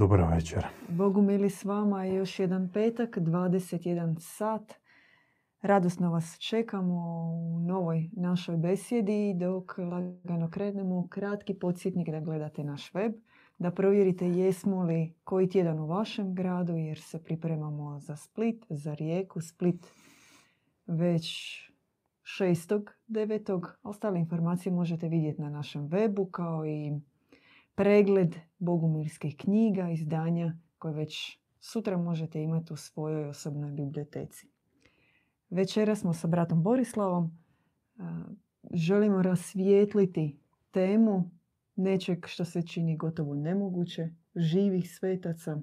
Dobar večer. Bogu mili s vama je još jedan petak, 21 sat. Radosno vas čekamo u novoj našoj besjedi dok lagano krenemo kratki podsjetnik da gledate naš web, da provjerite jesmo li koji tjedan u vašem gradu jer se pripremamo za Split, za Rijeku. Split već 6.9. Ostale informacije možete vidjeti na našem webu kao i pregled bogumilskih knjiga, izdanja koje već sutra možete imati u svojoj osobnoj biblioteci. Večera smo sa bratom Borislavom. Želimo rasvijetliti temu nečeg što se čini gotovo nemoguće, živih svetaca,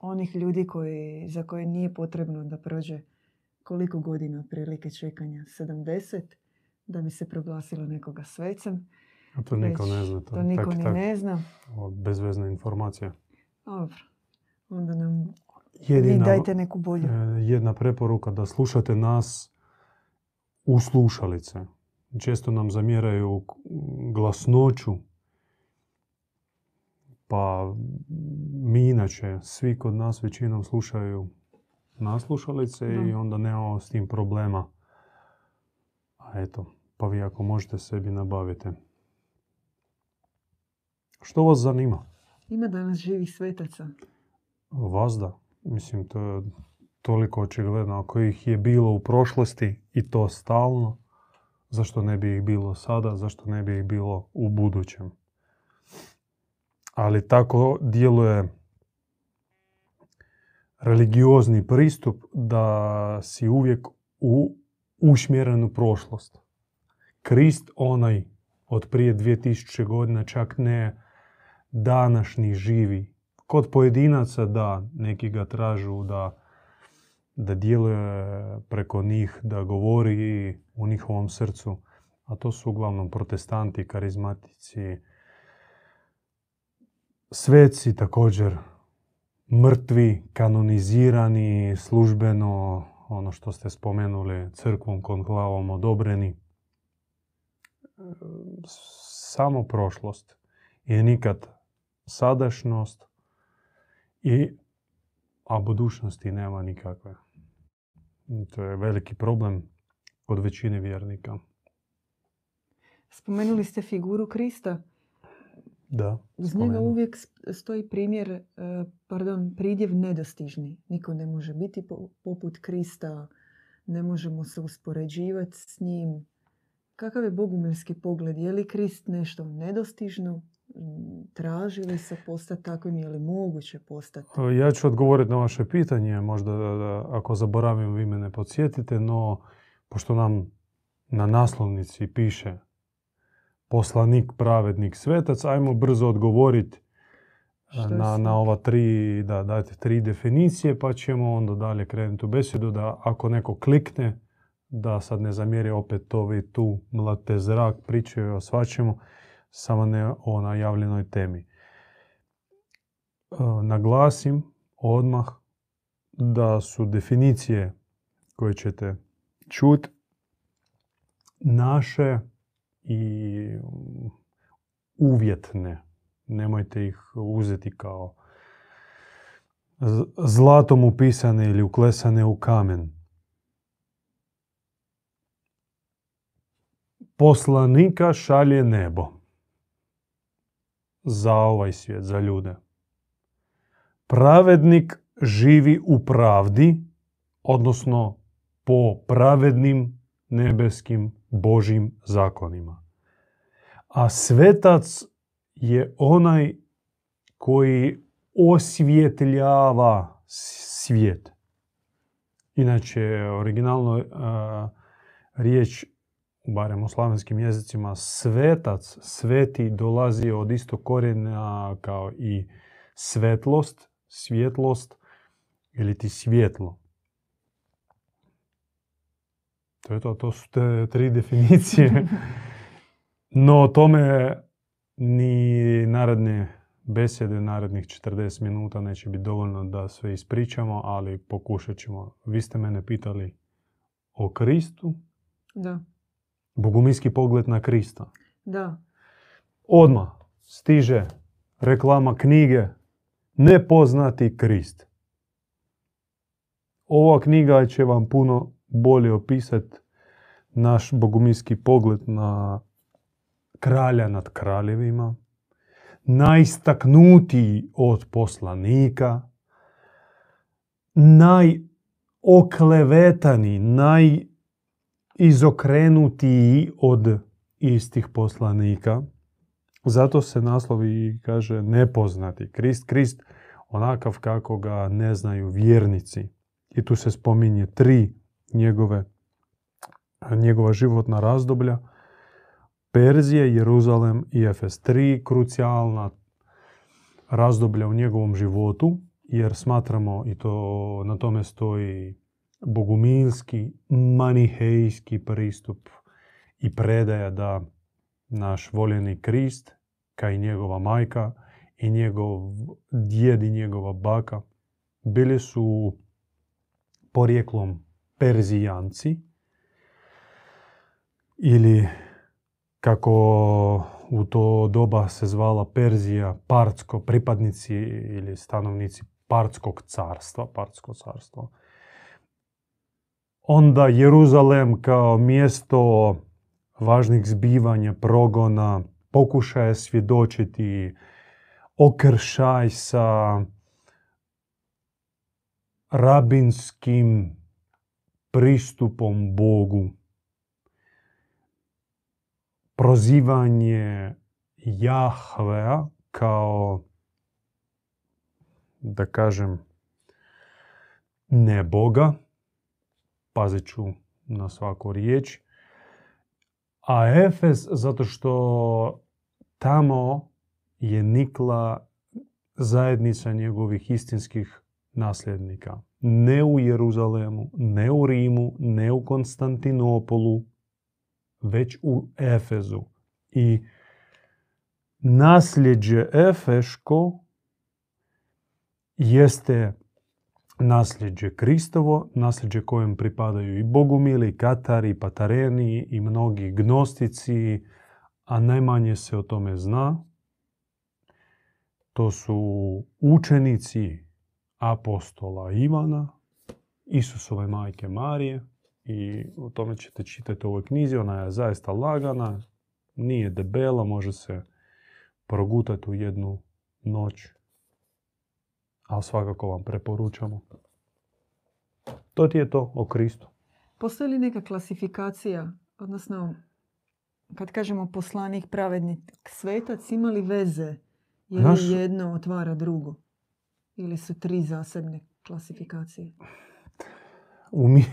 onih ljudi koji, za koje nije potrebno da prođe koliko godina prilike čekanja, 70, da bi se proglasilo nekoga svecem. A to niko ne zna. To, to niko ni ne zna. Bezvezna informacija. Dobro. Onda nam jedina, vi dajte neku bolju. E, jedna preporuka da slušate nas u slušalice. Često nam zamjeraju glasnoću. Pa mi inače, svi kod nas većinom slušaju na slušalice i onda nemamo s tim problema. A eto, pa vi ako možete sebi nabavite. Što vas zanima? Ima danas živih svetaca. Vas da. Mislim, to je toliko očigledno. Ako ih je bilo u prošlosti i to stalno, zašto ne bi ih bilo sada, zašto ne bi ih bilo u budućem? Ali tako djeluje religiozni pristup da si uvijek u usmjerenu prošlost. Krist onaj od prije 2000 godina čak ne današnji živi. Kod pojedinaca da, neki ga tražu da, da djeluje preko njih, da govori u njihovom srcu, a to su uglavnom protestanti, karizmatici, sveci također, mrtvi, kanonizirani, službeno, ono što ste spomenuli, crkvom, konklavom odobreni. Samo prošlost je nikad sadašnost, i, a budućnosti nema nikakve. To je veliki problem kod većine vjernika. Spomenuli ste figuru Krista. Da. Uz njega uvijek stoji primjer, e, pardon, pridjev nedostižni. Niko ne može biti poput Krista, ne možemo se uspoređivati s njim. Kakav je bogumilski pogled? Je li Krist nešto nedostižno tražili se postati takvim, je li moguće postati? Ja ću odgovoriti na vaše pitanje, možda da, ako zaboravim vi me ne podsjetite, no pošto nam na naslovnici piše poslanik, pravednik, svetac, ajmo brzo odgovoriti na, na ova tri, da, dajte tri definicije, pa ćemo onda dalje krenuti u besjedu da ako neko klikne, da sad ne zamjeri opet to vi tu mlate zrak, pričaju o svačemu, samo ne o najavljenoj temi. E, naglasim odmah da su definicije koje ćete čuti naše i uvjetne. Nemojte ih uzeti kao zlatom upisane ili uklesane u kamen. Poslanika šalje nebo za ovaj svijet, za ljude. Pravednik živi u pravdi, odnosno po pravednim nebeskim Božim zakonima. A svetac je onaj koji osvjetljava svijet. Inače, originalno riječ barem u slavenskim jezicima, svetac, sveti dolazi od istog korijena kao i svetlost, svjetlost ili ti svjetlo. To je to, to su te tri definicije. No o tome ni naredne besede, narednih 40 minuta neće biti dovoljno da sve ispričamo, ali pokušat ćemo. Vi ste mene pitali o Kristu. Da. Boguminski pogled na Krista. Da. Odmah stiže reklama knjige nepoznati Krist. Ova knjiga će vam puno bolje opisati naš bogumilski pogled na kralja nad kraljevima, najistaknutiji od poslanika, najoklevetani, najizokrenutiji od istih poslanika. Zato se naslovi kaže nepoznati Krist. Krist onakav kako ga ne znaju vjernici. I tu se spominje tri njegove, njegova životna razdoblja. Perzije, Jeruzalem i Efes. Tri krucijalna razdoblja u njegovom životu, jer smatramo, i to na tome stoji bogumilski, manihejski pristup i predaja da naš voljeni Krist, kao i njegova majka i njegov djed i njegova baka, bili su porijeklom Perzijanci ili kako u to doba se zvala Perzija, Partsko, pripadnici ili stanovnici Partskog carstva, Partsko carstvo. Onda Jeruzalem kao mjesto važnih zbivanja, progona, pokušaje svjedočiti, okršaj sa rabinskim pristupom Bogu. Prozivanje Jahvea kao, da kažem, ne Boga, pazit ću na svaku riječ, a Efes zato što tamo je nikla zajednica njegovih istinskih nasljednika. Ne u Jeruzalemu, ne u Rimu, ne u Konstantinopolu, već u Efezu. I nasljeđe Efeško jeste nasljeđe Kristovo, nasljeđe kojem pripadaju i Bogumili, Katari, Patareni i mnogi gnostici, a najmanje se o tome zna. To su učenici apostola Ivana, Isusove majke Marije i o tome ćete čitati u ovoj knjizi. Ona je zaista lagana, nije debela, može se progutati u jednu noć ali svakako vam preporučamo. To ti je to o Kristu. Postoji li neka klasifikacija, odnosno kad kažemo poslanik, pravednik, svetac, ima li veze? Je li jedno otvara drugo? Ili su tri zasebne klasifikacije? U mi...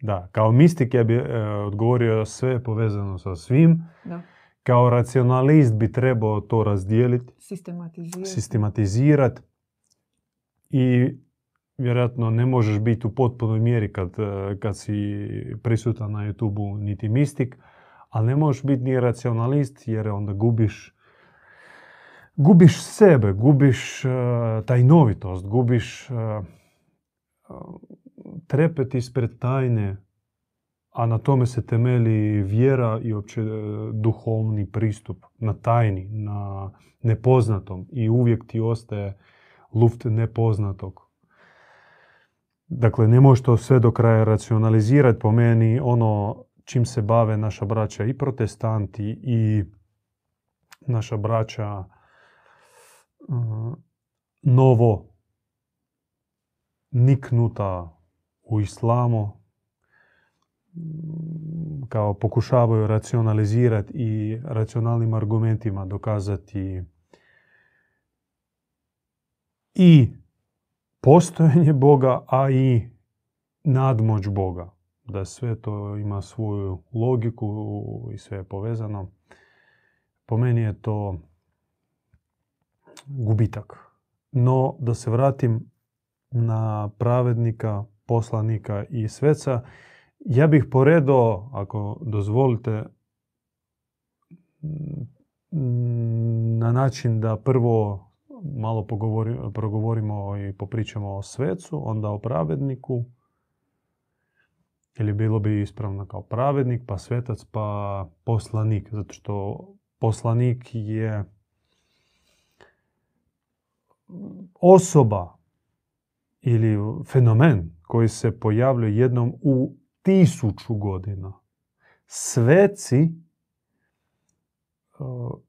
Da, kao mistik ja bi e, odgovorio sve povezano sa svim. Da. Kao racionalist bi trebao to razdijeliti. Sistematizirati. Sistematizirati i vjerojatno ne možeš biti u potpunoj mjeri kad, e, kad si prisutan na youtube niti mistik, ali ne možeš biti ni racionalist jer onda gubiš gubiš sebe, gubiš uh, tajnovitost, gubiš uh, trepet ispred tajne, a na tome se temeli vjera i opće duhovni pristup na tajni, na nepoznatom i uvijek ti ostaje luft nepoznatog. Dakle, ne možeš to sve do kraja racionalizirati. Po meni ono čim se bave naša braća i protestanti i naša braća uh, novo niknuta u islamu kao pokušavaju racionalizirati i racionalnim argumentima dokazati i postojanje Boga, a i nadmoć Boga. Da sve to ima svoju logiku i sve je povezano. Po meni je to gubitak. No, da se vratim na pravednika, poslanika i sveca, ja bih poredao, ako dozvolite, na način da prvo malo progovorimo i popričamo o svecu, onda o pravedniku. Ili bilo bi ispravno kao pravednik, pa svetac, pa poslanik. Zato što poslanik je osoba ili fenomen koji se pojavljuje jednom u tisuću godina. Sveci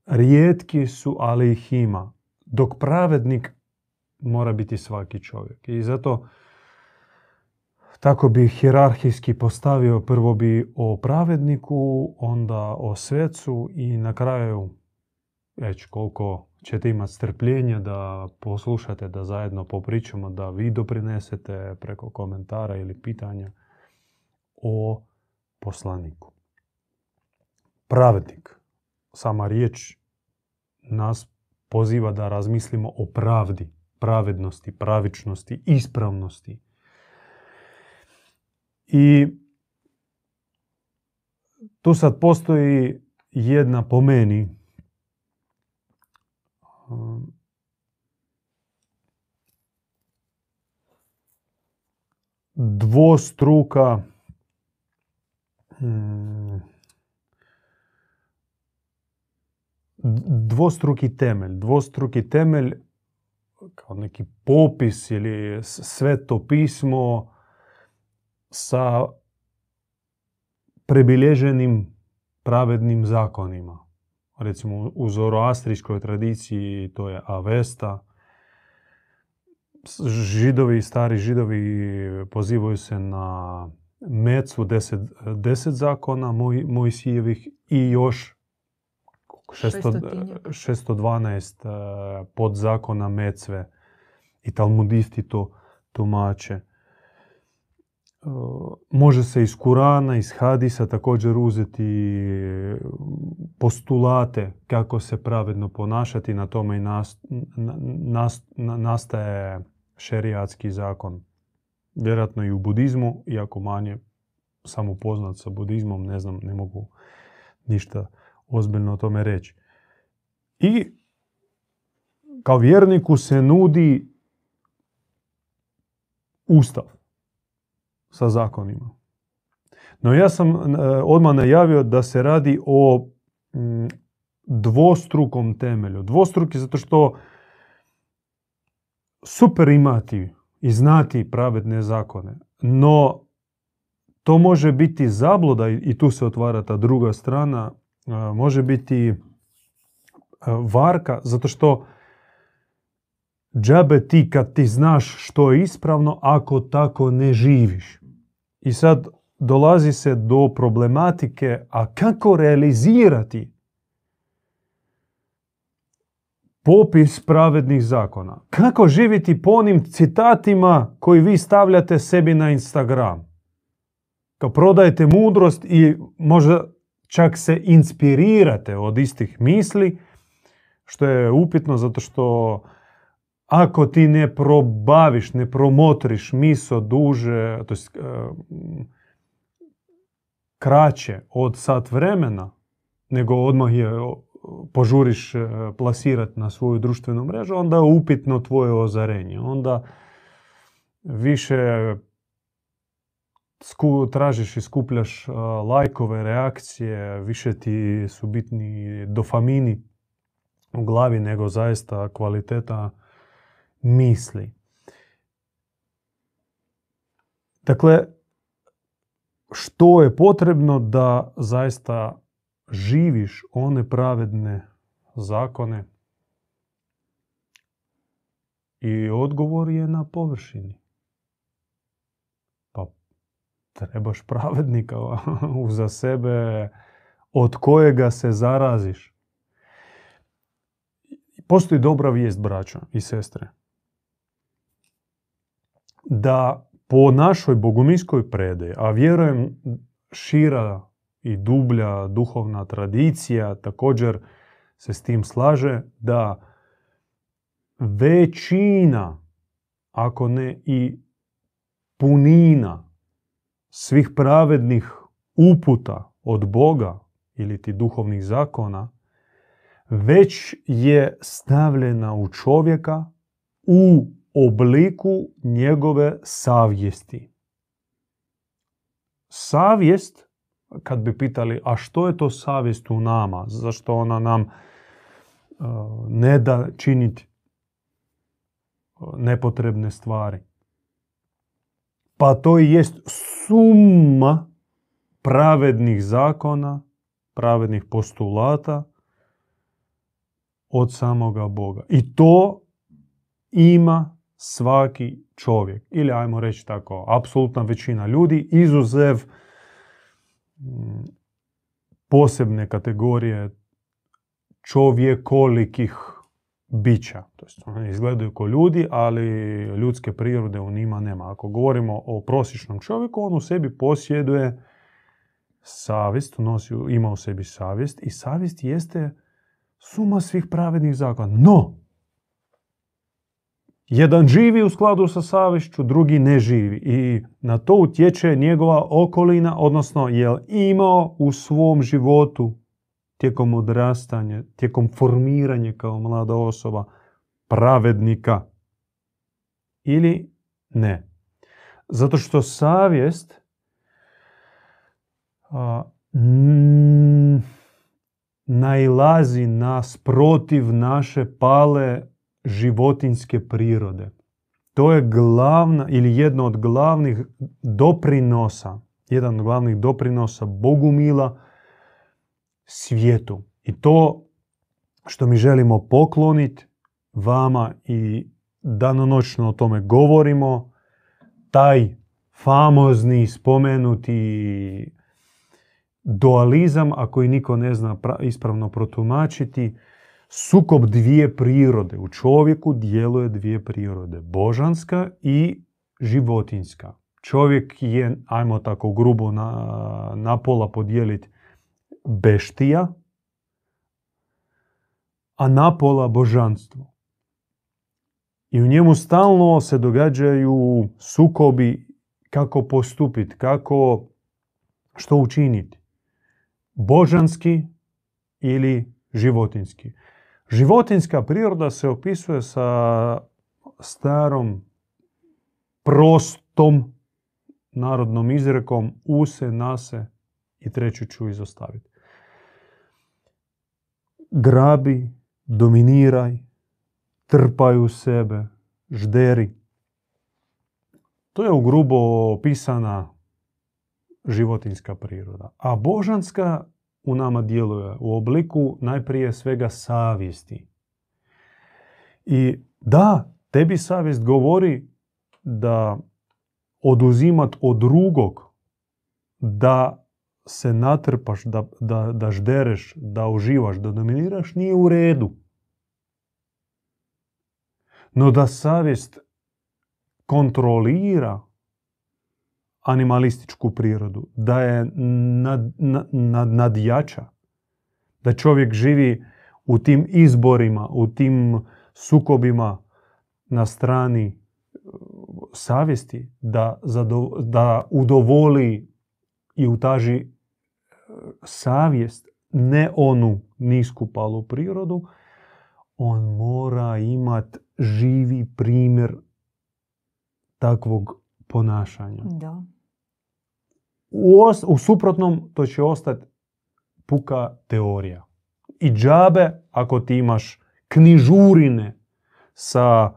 rijetki su, ali ih ima. Dok pravednik mora biti svaki čovjek. I zato tako bi hirarhijski postavio, prvo bi o pravedniku, onda o svecu i na kraju, već koliko ćete imati strpljenja da poslušate, da zajedno popričamo, da vi doprinesete preko komentara ili pitanja o poslaniku. Pravednik. Sama riječ nas poziva da razmislimo o pravdi, pravednosti, pravičnosti, ispravnosti. I tu sad postoji jedna po meni um, dvostruka hmm, dvostruki temelj. Dvostruki temelj kao neki popis ili sveto pismo sa prebilježenim pravednim zakonima. Recimo u zoroastrijskoj tradiciji to je Avesta. Židovi, stari židovi pozivaju se na Mecu deset, deset zakona Mojsijevih i još 612 eh, podzakona Mecve i talmudisti to tumače. Eh, može se iz Kurana, iz Hadisa također uzeti postulate kako se pravedno ponašati, na tome i nastaje šerijatski zakon. Vjerojatno i u budizmu, iako manje sam upoznat sa budizmom, ne znam, ne mogu ništa ozbiljno o tome reći. I kao vjerniku se nudi ustav sa zakonima. No ja sam e, odmah najavio da se radi o mm, dvostrukom temelju. Dvostruki zato što super imati i znati pravedne zakone, no to može biti zabluda i tu se otvara ta druga strana, može biti E, varka, zato što džabe ti kad ti znaš što je ispravno ako tako ne živiš. I sad dolazi se do problematike, a kako realizirati popis pravednih zakona? Kako živjeti po onim citatima koji vi stavljate sebi na Instagram? Kao prodajete mudrost i možda čak se inspirirate od istih misli, što je upitno zato što ako ti ne probaviš, ne promotriš miso duže, to jest, kraće od sat vremena, nego odmah je požuriš e, plasirati na svoju društvenu mrežu, onda upitno tvoje ozarenje. Onda više tražiš i skupljaš lajkove, reakcije, više ti su bitni dofamini u glavi, nego zaista kvaliteta misli. Dakle, što je potrebno da zaista živiš one pravedne zakone? I odgovor je na površini. Trebaš pravednika uza sebe od kojega se zaraziš. Postoji dobra vijest, braća i sestre. Da po našoj boguminskoj predaji, a vjerujem šira i dublja duhovna tradicija također se s tim slaže, da većina, ako ne i punina svih pravednih uputa od Boga ili ti duhovnih zakona već je stavljena u čovjeka u obliku njegove savjesti. Savjest, kad bi pitali, a što je to savjest u nama? Zašto ona nam uh, ne da činiti nepotrebne stvari. Pa to i jest suma pravednih zakona, pravednih postulata od samoga Boga. I to ima svaki čovjek. Ili ajmo reći tako, apsolutna većina ljudi, izuzev mm, posebne kategorije čovjekolikih bića. To jest, oni izgledaju kao ljudi, ali ljudske prirode u njima nema. Ako govorimo o prosječnom čovjeku, on u sebi posjeduje savjest, nosi, ima u sebi savjest i savjest jeste suma svih pravednih zakona. No, jedan živi u skladu sa savješću, drugi ne živi. I na to utječe njegova okolina, odnosno je imao u svom životu tijekom odrastanja, tijekom formiranja kao mlada osoba pravednika ili ne. Zato što savjest a, nailazi nas protiv naše pale životinske prirode. To je glavna ili jedno od glavnih doprinosa, jedan od glavnih doprinosa Bogumila svijetu. I to što mi želimo pokloniti vama i danonoćno o tome govorimo, taj famozni spomenuti dualizam, ako i niko ne zna ispravno protumačiti, sukob dvije prirode. U čovjeku djeluje dvije prirode. Božanska i životinska. Čovjek je, ajmo tako grubo na, na pola podijeliti, beštija, a napola božanstvo. I u njemu stalno se događaju sukobi kako postupiti, kako, što učiniti. Božanski ili životinski. Životinska priroda se opisuje sa starom prostom narodnom izrekom use, nase i treću ću izostaviti grabi, dominiraj, trpaju sebe, žderi. To je u grubo opisana životinska priroda. A božanska u nama djeluje u obliku najprije svega savjesti. I da, tebi savjest govori da oduzimat od drugog, da se natrpaš, da, da, da ždereš, da uživaš, da dominiraš, nije u redu. No da savjest kontrolira animalističku prirodu, da je nad, nad, nadjača, da čovjek živi u tim izborima, u tim sukobima na strani savjesti, da, da udovoli i utaži savjest, ne onu nisku palu prirodu, on mora imati živi primjer takvog ponašanja. Da. U, u suprotnom to će ostati puka teorija. I džabe, ako ti imaš knjižurine sa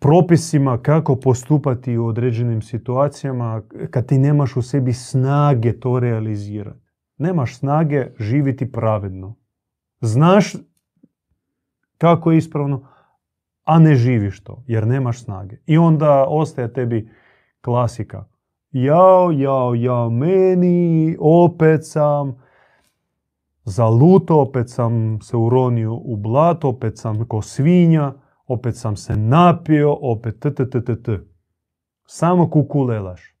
propisima kako postupati u određenim situacijama kad ti nemaš u sebi snage to realizirati. Nemaš snage živiti pravedno. Znaš kako je ispravno, a ne živiš to jer nemaš snage. I onda ostaje tebi klasika. Jao, jao, jao, meni, opet sam zaluto, opet sam se uronio u blato, opet sam ko svinja opet sam se napio, opet t, t, t, t, t. Samo kukulelaš.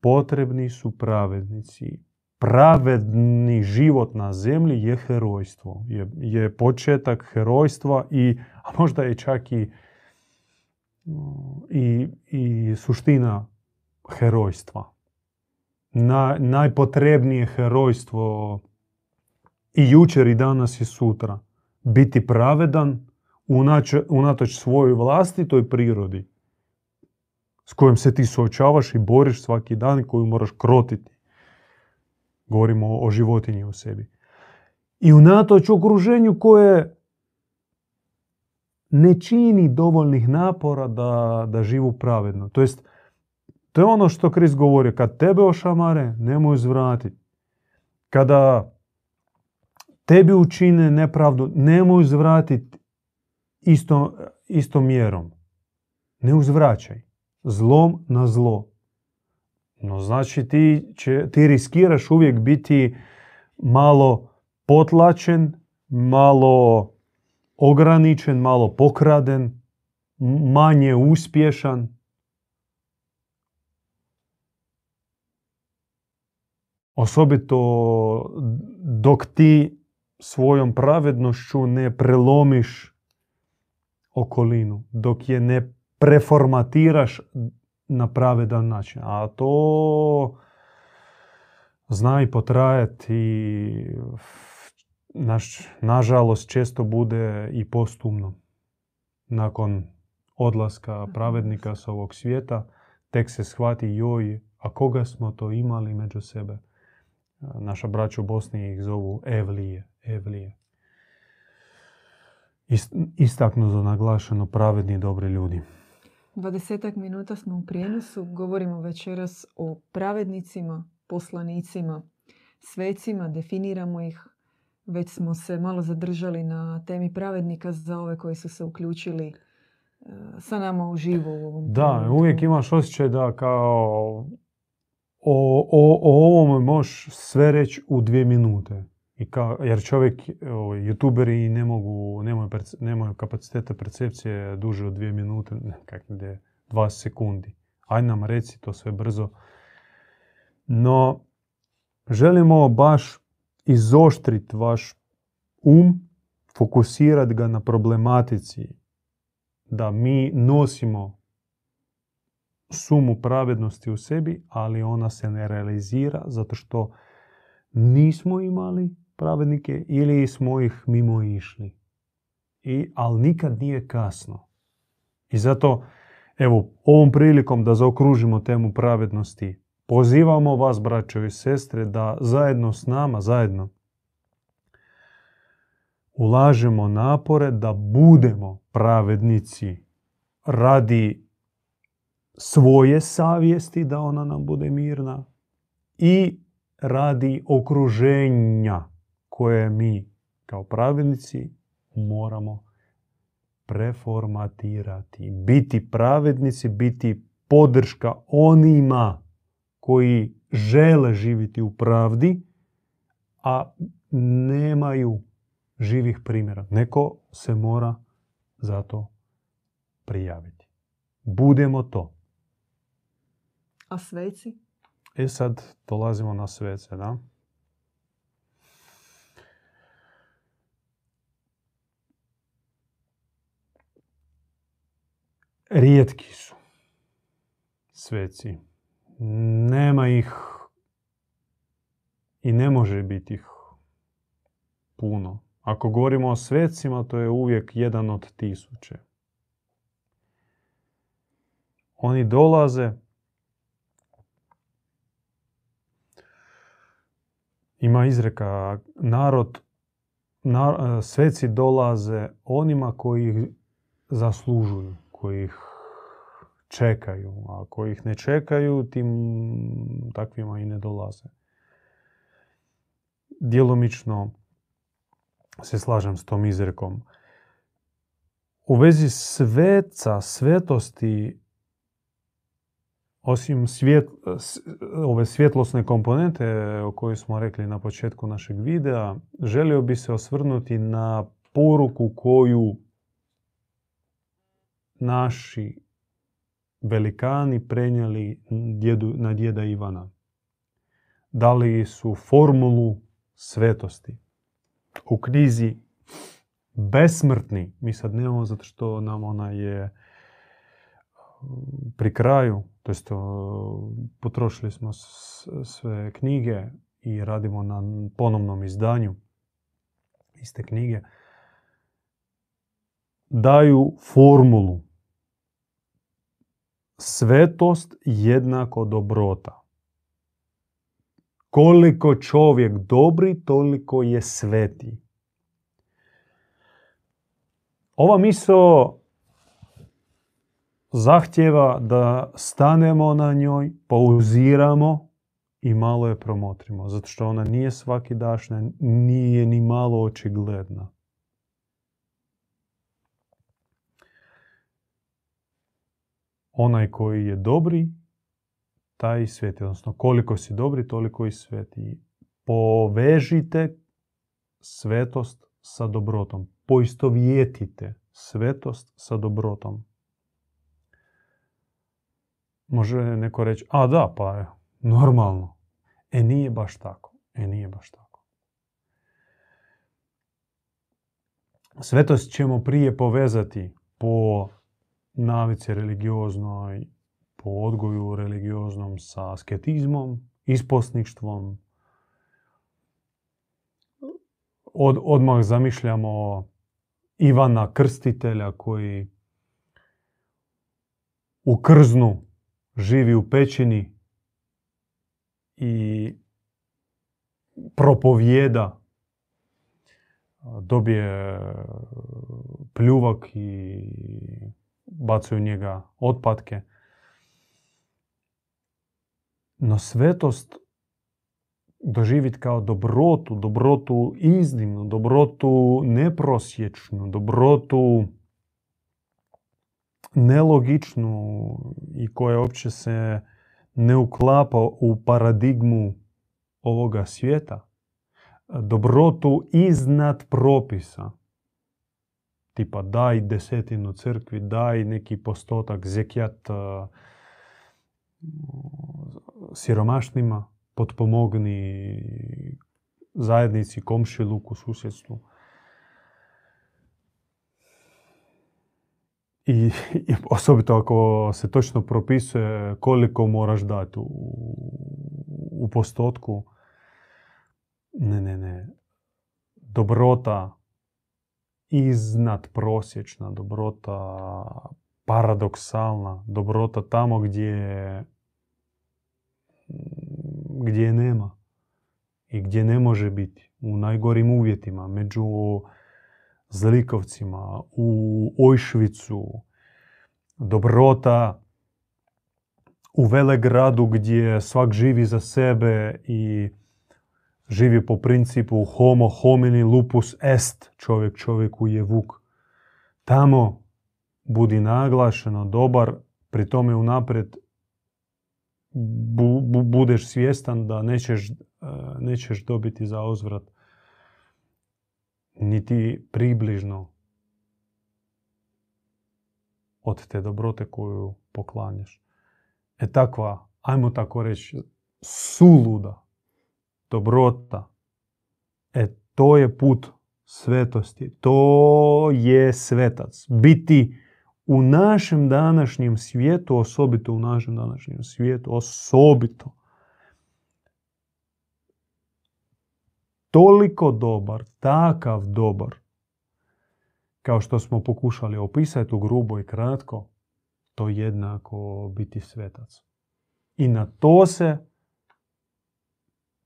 Potrebni su pravednici. Pravedni život na zemlji je herojstvo. Je, je početak herojstva i, a možda je čak i, i, i suština herojstva. Na, najpotrebnije herojstvo i jučer i danas i sutra biti pravedan unatoč svojoj vlastitoj prirodi s kojom se ti suočavaš i boriš svaki dan i koju moraš krotiti. Govorimo o životinji u sebi. I unatoč okruženju koje ne čini dovoljnih napora da, da živu pravedno. To jest, to je ono što Krist govori, kad tebe ošamare, nemoj uzvratiti. Kada tebi učine nepravdu, nemoj uzvratiti isto, istom mjerom. Ne uzvraćaj. Zlom na zlo. No znači ti, će, ti riskiraš uvijek biti malo potlačen, malo ograničen, malo pokraden, manje uspješan. Osobito dok ti svojom pravednošću ne prelomiš okolinu, dok je ne preformatiraš na pravedan način. A to zna i potrajati i naš, nažalost često bude i postumno. Nakon odlaska pravednika s ovog svijeta, tek se shvati joj, a koga smo to imali među sebe. Naša braća u Bosni ih zovu Evlije. Evlije. Istaknuto naglašeno pravedni i dobri ljudi. Dvadesetak minuta smo u prijenosu. Govorimo večeras o pravednicima, poslanicima, svecima, definiramo ih. Već smo se malo zadržali na temi pravednika za ove koji su se uključili e, sa nama uživo u ovom Da, uvijek imaš osjećaj da kao o, o, o ovome možeš sve reći u dvije minute. Jer čovjek, o, youtuberi ne mogu, nemaju, nemaju kapaciteta percepcije duže od dvije minute, kak ide, dva sekundi. Aj nam reci to sve brzo. No, želimo baš izoštriti vaš um, fokusirati ga na problematici da mi nosimo sumu pravednosti u sebi, ali ona se ne realizira zato što nismo imali pravednike ili smo ih mimo išli. I, ali nikad nije kasno. I zato, evo, ovom prilikom da zaokružimo temu pravednosti, pozivamo vas, braćo i sestre, da zajedno s nama, zajedno, ulažemo napore da budemo pravednici radi svoje savjesti, da ona nam bude mirna, i radi okruženja koje mi kao pravednici moramo preformatirati. Biti pravednici, biti podrška onima koji žele živjeti u pravdi, a nemaju živih primjera. Neko se mora za to prijaviti. Budemo to. A sveci? E sad dolazimo na svece, da? Rijetki su sveci. Nema ih i ne može biti ih puno. Ako govorimo o svecima, to je uvijek jedan od tisuće. Oni dolaze Ima izreka, narod, sveci dolaze onima koji ih zaslužuju, koji ih čekaju. A ako ih ne čekaju, tim takvima i ne dolaze. Djelomično se slažem s tom izrekom. U vezi sveca, svetosti, osim svjet, ove svjetlosne komponente o kojoj smo rekli na početku našeg videa, želio bi se osvrnuti na poruku koju naši velikani prenijeli djedu, na djeda Ivana. Dali su formulu svetosti. U knjizi Besmrtni, mi sad nemamo zato što nam ona je pri kraju, to jest potrošili smo sve knjige i radimo na ponovnom izdanju iste knjige, daju formulu svetost jednako dobrota. Koliko čovjek dobri, toliko je sveti. ova miso zahtjeva da stanemo na njoj, pauziramo i malo je promotrimo. Zato što ona nije svaki dašna, nije ni malo očigledna. Onaj koji je dobri, taj i sveti. Odnosno, koliko si dobri, toliko i sveti. Povežite svetost sa dobrotom. Poistovjetite svetost sa dobrotom. Može neko reći, a da, pa je normalno. E nije baš tako. E nije baš tako. Svetost ćemo prije povezati po navici religioznoj, po odgoju religioznom sa asketizmom, isposništvom. Od, odmah zamišljamo Ivana Krstitelja koji u krznu živi u pećini i propovjeda, dobije pljuvak i bacaju njega otpadke. No svetost doživjeti kao dobrotu, dobrotu iznimnu, dobrotu neprosječnu, dobrotu nelogičnu i koja uopće se ne uklapa u paradigmu ovoga svijeta. Dobrotu iznad propisa. Tipa daj desetinu crkvi, daj neki postotak zekijat siromašnima, potpomogni zajednici, komšiluku, susjedstvu. I, I osobito ako se točno propisuje koliko moraš dati u, u postotku. Ne, ne, ne. Dobrota iznad prosječna, dobrota paradoksalna, dobrota tamo gdje gdje je nema i gdje ne može biti u najgorim uvjetima među zlikovcima u Ojšvicu dobrota u Velegradu gdje svak živi za sebe i živi po principu homo homini lupus est, čovjek čovjeku je vuk. Tamo budi naglašeno dobar, pri tome unaprijed bu, budeš svjestan da nećeš, e, nećeš dobiti za uzvrat niti približno od te dobrote koju poklanjaš. E takva, ajmo tako reći, suluda dobrota, e to je put svetosti. To je svetac. Biti u našem današnjem svijetu, osobito u našem današnjem svijetu, osobito. Toliko dobar, takav dobar, kao što smo pokušali opisati u grubo i kratko, to jednako biti svetac. I na to se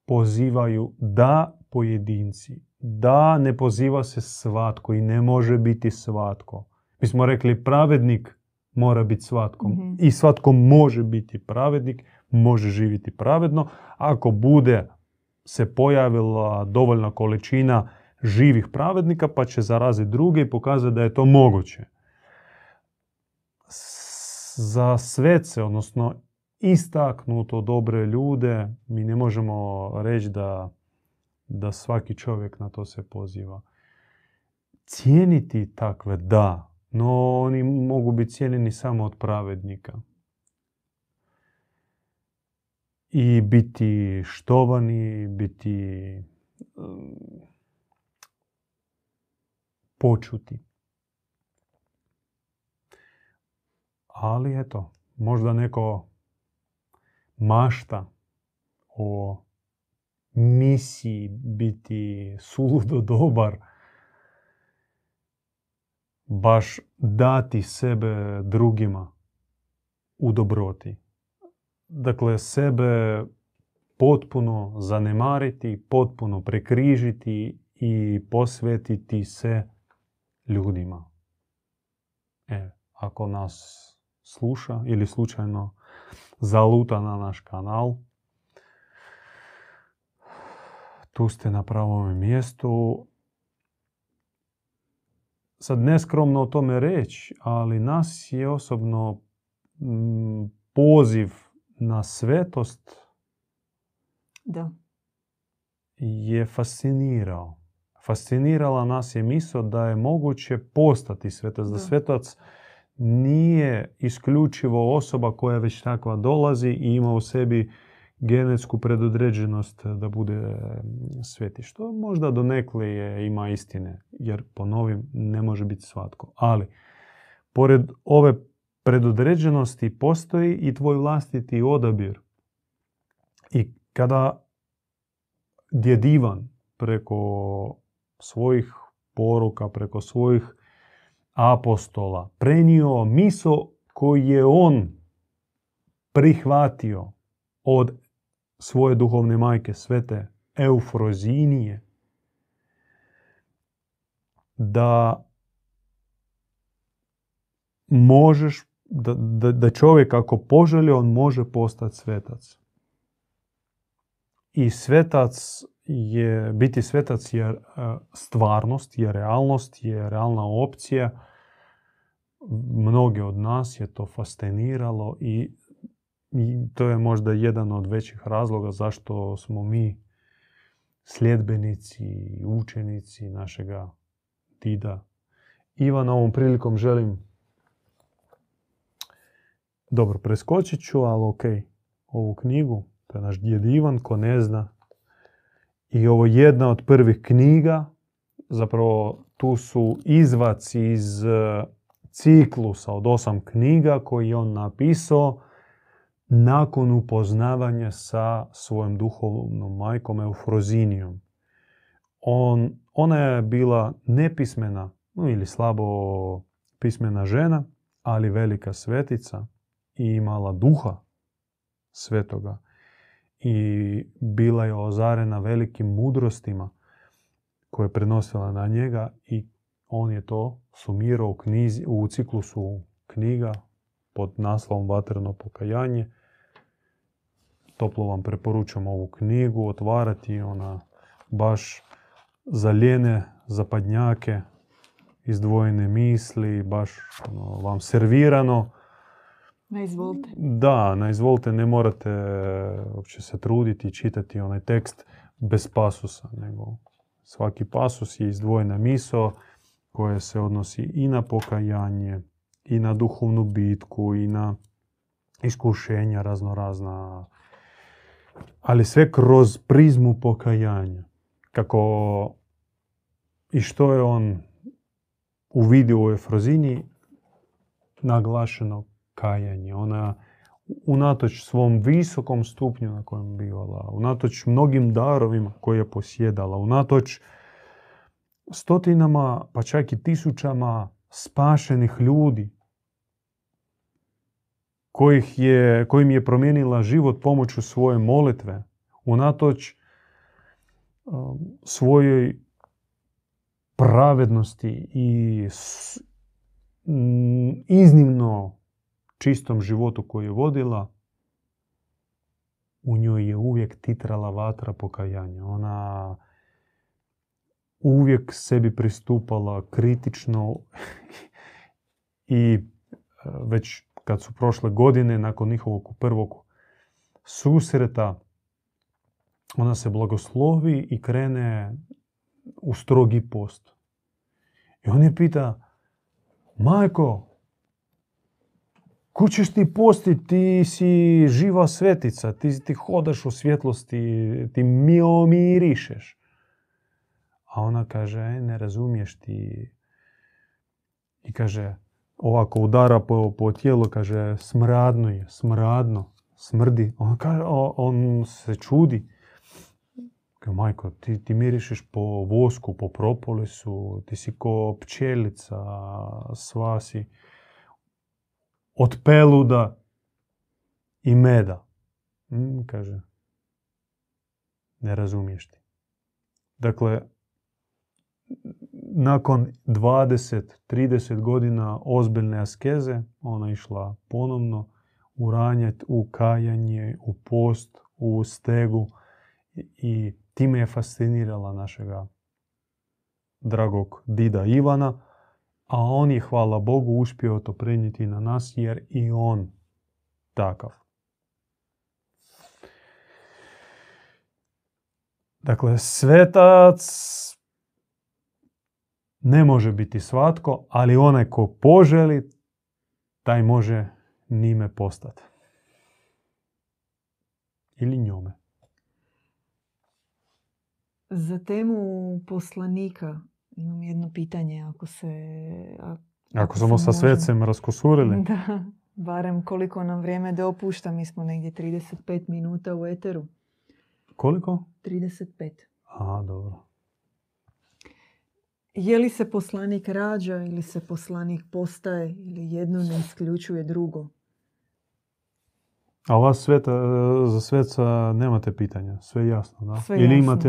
pozivaju da pojedinci, da ne poziva se svatko i ne može biti svatko. Mi smo rekli pravednik mora biti svatko. Mhm. I svatko može biti pravednik, može živjeti pravedno. Ako bude se pojavila dovoljna količina živih pravednika, pa će zaraziti druge i pokazati da je to moguće. Za svece, odnosno istaknuto dobre ljude, mi ne možemo reći da, da svaki čovjek na to se poziva. Cijeniti takve, da, no oni mogu biti cijenjeni samo od pravednika. I biti štovani, biti um, počuti. Ali eto, možda neko mašta o misiji biti suludo dobar, baš dati sebe drugima u dobroti. Dakle, sebe potpuno zanemariti, potpuno prekrižiti i posvetiti se ljudima. ako nas sluša ili slučajno zaluta na naš kanal. Tu ste na pravom mjestu. Sad neskromno o tome reći, ali nas je osobno mm, poziv na svetost Da. je fascinirao. Fascinirala nas je misao da je moguće postati svetac, da Da. svetac nije isključivo osoba koja već takva dolazi i ima u sebi genetsku predodređenost da bude mm, sveti. Što možda donekle je, ima istine, jer po novim ne može biti svatko. Ali, pored ove predodređenosti postoji i tvoj vlastiti odabir. I kada djed Ivan preko svojih poruka, preko svojih apostola prenio miso koju je on prihvatio od svoje duhovne majke svete Eufrozinije da možeš, da, da, da čovjek ako poželi, on može postati svetac. I svetac je, biti svetac je e, stvarnost, je realnost, je realna opcija. Mnoge od nas je to fasciniralo i, i to je možda jedan od većih razloga zašto smo mi sljedbenici, učenici našega dida Ivana. Ovom prilikom želim dobro, preskočit ću, ali ok, ovu knjigu, to je naš djed Ivan, ko ne zna. I ovo je jedna od prvih knjiga, zapravo tu su izvaci iz ciklusa od osam knjiga koji je on napisao nakon upoznavanja sa svojom duhovnom majkom Eufrozinijom. On, ona je bila nepismena no, ili slabo pismena žena, ali velika svetica i imala duha svetoga i bila je ozarena velikim mudrostima koje je prenosila na njega i on je to sumirao u, knjizi, u ciklusu knjiga pod naslovom Vatreno pokajanje. Toplo vam preporučam ovu knjigu, otvarati ona baš za lijene zapadnjake, izdvojene misli, baš ono, vam servirano. Ne izvolite. Da, na izvolite, ne morate uopće se truditi i čitati onaj tekst bez pasusa, nego svaki pasus je izdvojena misao koja se odnosi i na pokajanje, i na duhovnu bitku, i na iskušenja raznorazna, ali sve kroz prizmu pokajanja. Kako i što je on uvidio u Efrozini, naglašeno kajanje. Ona unatoč svom visokom stupnju na kojem bivala, unatoč mnogim darovima koje je posjedala, unatoč stotinama, pa čak i tisućama spašenih ljudi, kojih je, kojim je promijenila život pomoću svoje molitve, unatoč um, svojoj pravednosti i iznimno čistom životu koji je vodila, u njoj je uvijek titrala vatra pokajanja. Ona uvijek sebi pristupala kritično i e, već kad su prošle godine nakon njihovog prvog susreta, ona se blagoslovi i krene u strogi post. I on je pita, majko, Ko ćeš ti posti, ti si živa svetica, ti, ti hodaš u svjetlosti, ti mirišeš. A ona kaže, e, ne razumiješ ti. I kaže, ovako udara po, po tijelu, kaže, smradno je, smradno, smrdi. On, kaže, on se čudi. Kaže, majko, ti, ti mirišeš po vosku, po propolisu, ti si ko pčelica, sva si od peluda i meda. Mm, kaže, ne razumiješ ti. Dakle, nakon 20-30 godina ozbiljne askeze, ona išla ponovno uranjati u kajanje, u post, u stegu i time je fascinirala našega dragog dida Ivana, a on je, hvala Bogu, uspio to prenijeti na nas jer i on takav. Dakle, svetac ne može biti svatko, ali onaj ko poželi, taj može njime postati. Ili njome. Za temu poslanika imam jedno pitanje. Ako se... Ako, smo sa svecem raskosurili. Da, barem koliko nam vrijeme dopušta. Mi smo negdje 35 minuta u eteru. Koliko? 35. A, dobro. Je li se poslanik rađa ili se poslanik postaje ili jedno ne isključuje drugo? A vas sveta, za sveca nemate pitanja, sve jasno, da? Sve Ili jasno. imate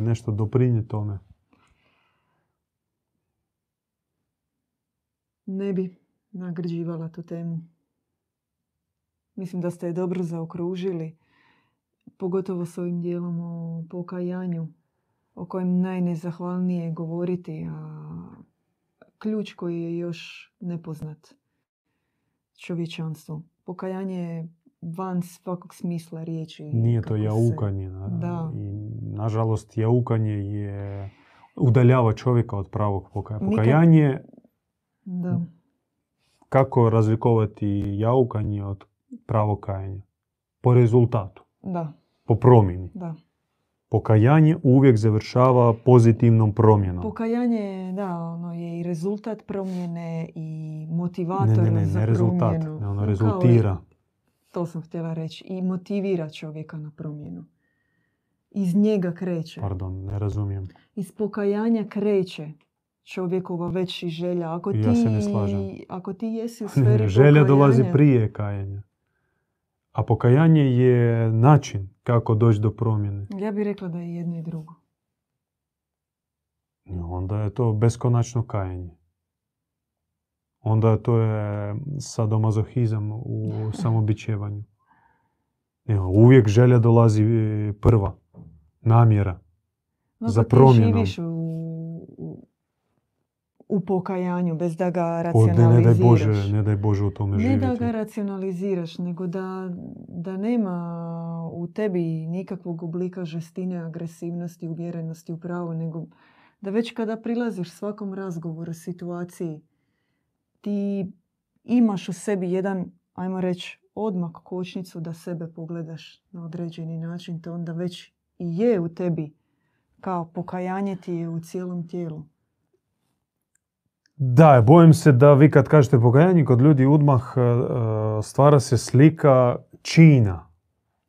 nešto doprinijeti tome? Ne bi nagrađivala tu temu. Mislim da ste je dobro zaokružili, pogotovo s ovim dijelom o pokajanju, o kojem najnezahvalnije je govoriti, a ključ koji je još nepoznat čovječanstvu. Pokajanje je van svakog smisla riječi. Nije to se- jaukanje. na- Da. I, nažalost, jaukanje je udaljava čovjeka od pravog pokajanja. Nikad- Pokajanje, Da. kako razlikovati jaukanje od pravog kajanja? Po rezultatu, Da, po promjeni. da. Pokajanje uvijek završava pozitivnom promjenom. Pokajanje, da, ono je i rezultat promjene i ne, motivator ne, ne, za ne rezultat, promjenu. ne, ono Kao rezultira. to sam htjela reći. I motivira čovjeka na promjenu. Iz njega kreće. Pardon, ne razumijem. Iz pokajanja kreće čovjekova već i želja. Ako ti, Ja se ne slažem. Ako ti jesi u Ne, sferi ne, želja dolazi pokajanja- prije kajanja. A pokajanje je način kako doći do promjene. Ja bih rekla da je jedno i drugo. Onda je to beskonačno kajanje. Onda to je sadomazohizam u samobićevanju. Uvijek želja dolazi e, prva. Namjera. No, Za ti promjenom. živiš u, u, u pokajanju bez da ga ne, racionaliziraš. ne daj Bože, ne daj Bože u tome Ne živjeti. da ga racionaliziraš, nego da, da nema u tebi nikakvog oblika žestine, agresivnosti, uvjerenosti u pravo, nego da već kada prilaziš svakom razgovoru, situaciji, ti imaš u sebi jedan, ajmo reći, odmak, kočnicu da sebe pogledaš na određeni način, to onda već i je u tebi kao pokajanje ti je u cijelom tijelu. Da, bojim se da vi kad kažete pokajanje, kod ljudi odmah e, e, stvara se slika čina.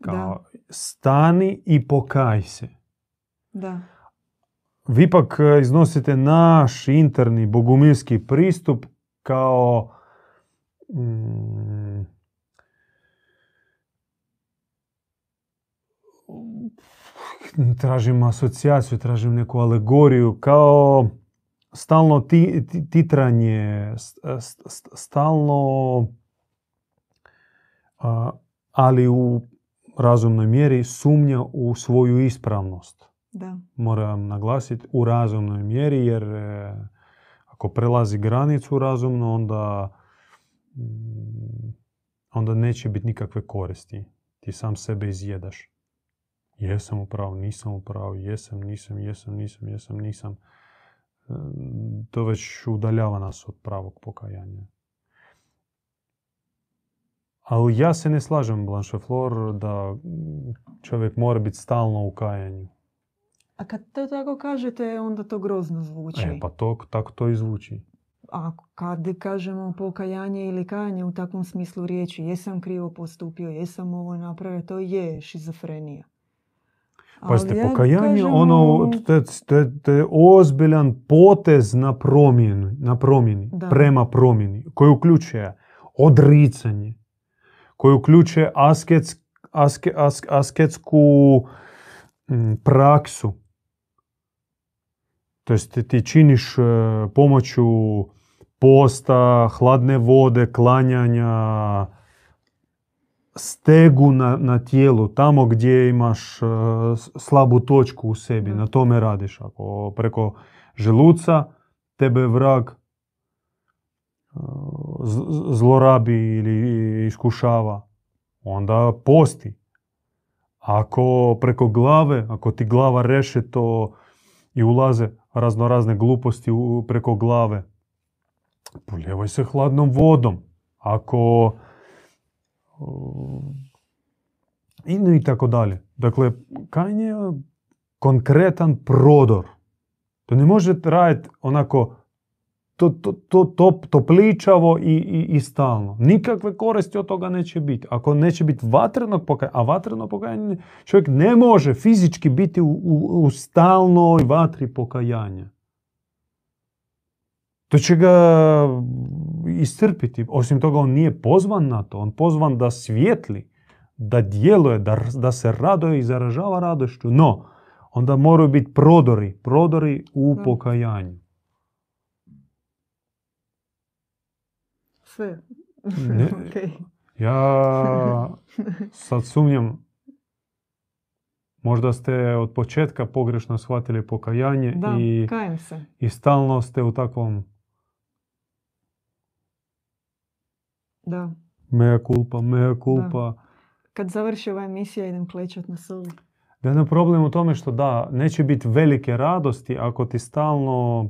Kao stani i pokaj se. Da, Vi pak e, iznosite naš interni bogumilski pristup kao mm, tražim asocijaciju, tražim neku alegoriju, kao stalno ti, ti- titranje, stalno, ali u razumnoj mjeri sumnja u svoju ispravnost da, moram naglasiti u razumnoj mjeri jer e, ako prelazi granicu razumno onda mm, onda neće biti nikakve koristi. Ti sam sebe izjedaš. Jesam u pravu, nisam u pravu, jesam, nisam, jesam, nisam, jesam, nisam. To već udaljava nas od pravog pokajanja. Ali ja se ne slažem, Blanche Flor, da čovjek mora biti stalno u kajanju. A kad to tako kažete, onda to grozno zvuči. E, pa to, tako to i zvuči. A kad kažemo pokajanje ili kajanje u takvom smislu riječi, jesam krivo postupio, jesam ovo napravio, to je šizofrenija. Pazite, ja pokajanje, kažem, ono, to je, to je- ozbiljan potez na promjeni, na promjeni Da. prema promjeni, koji uključuje odricanje, koji uključuje askets, aske, ask- asketsku mm, praksu. To jest ti činiš e, pomoću posta, hladne vode, klanjanja, stegu na, na tijelu, tamo gdje imaš s- slabu točku u sebi, na tome radiš. Ako preko želuca tebe vrag z- z- zlorabi ili iskušava, onda posti. Ako preko glave, ako ti glava reše to i ulaze razno razne gluposti u- preko glave, poljevaj se hladnom vodom. Ako uh, i, no i tako dalje. Dakle, kajanje je konkretan prodor. To ne može raditi onako to, to, to, to, topličavo i, i, i stalno. Nikakve koristi od toga neće biti. Ako neće biti vatrenog pokajanja, a vatreno pokajanje, čovjek ne može fizički biti u, u, u stalnoj vatri pokajanja. To će ga iscrpiti. Osim toga, on nije pozvan na to. On pozvan da svijetli, da djeluje, da, da se raduje i zaražava radošću. No, onda moraju biti prodori, prodori u Da. pokajanju. Sve. Ne. Ja sad sumnjam, možda ste od početka pogrešno shvatili pokajanje Da, i, kajem se. i stalno ste u takvom Da. mea culpa, mea culpa. Kad završi ova emisija idem klečat na soli. Da je problem u tome što da, neće biti velike radosti ako ti stalno,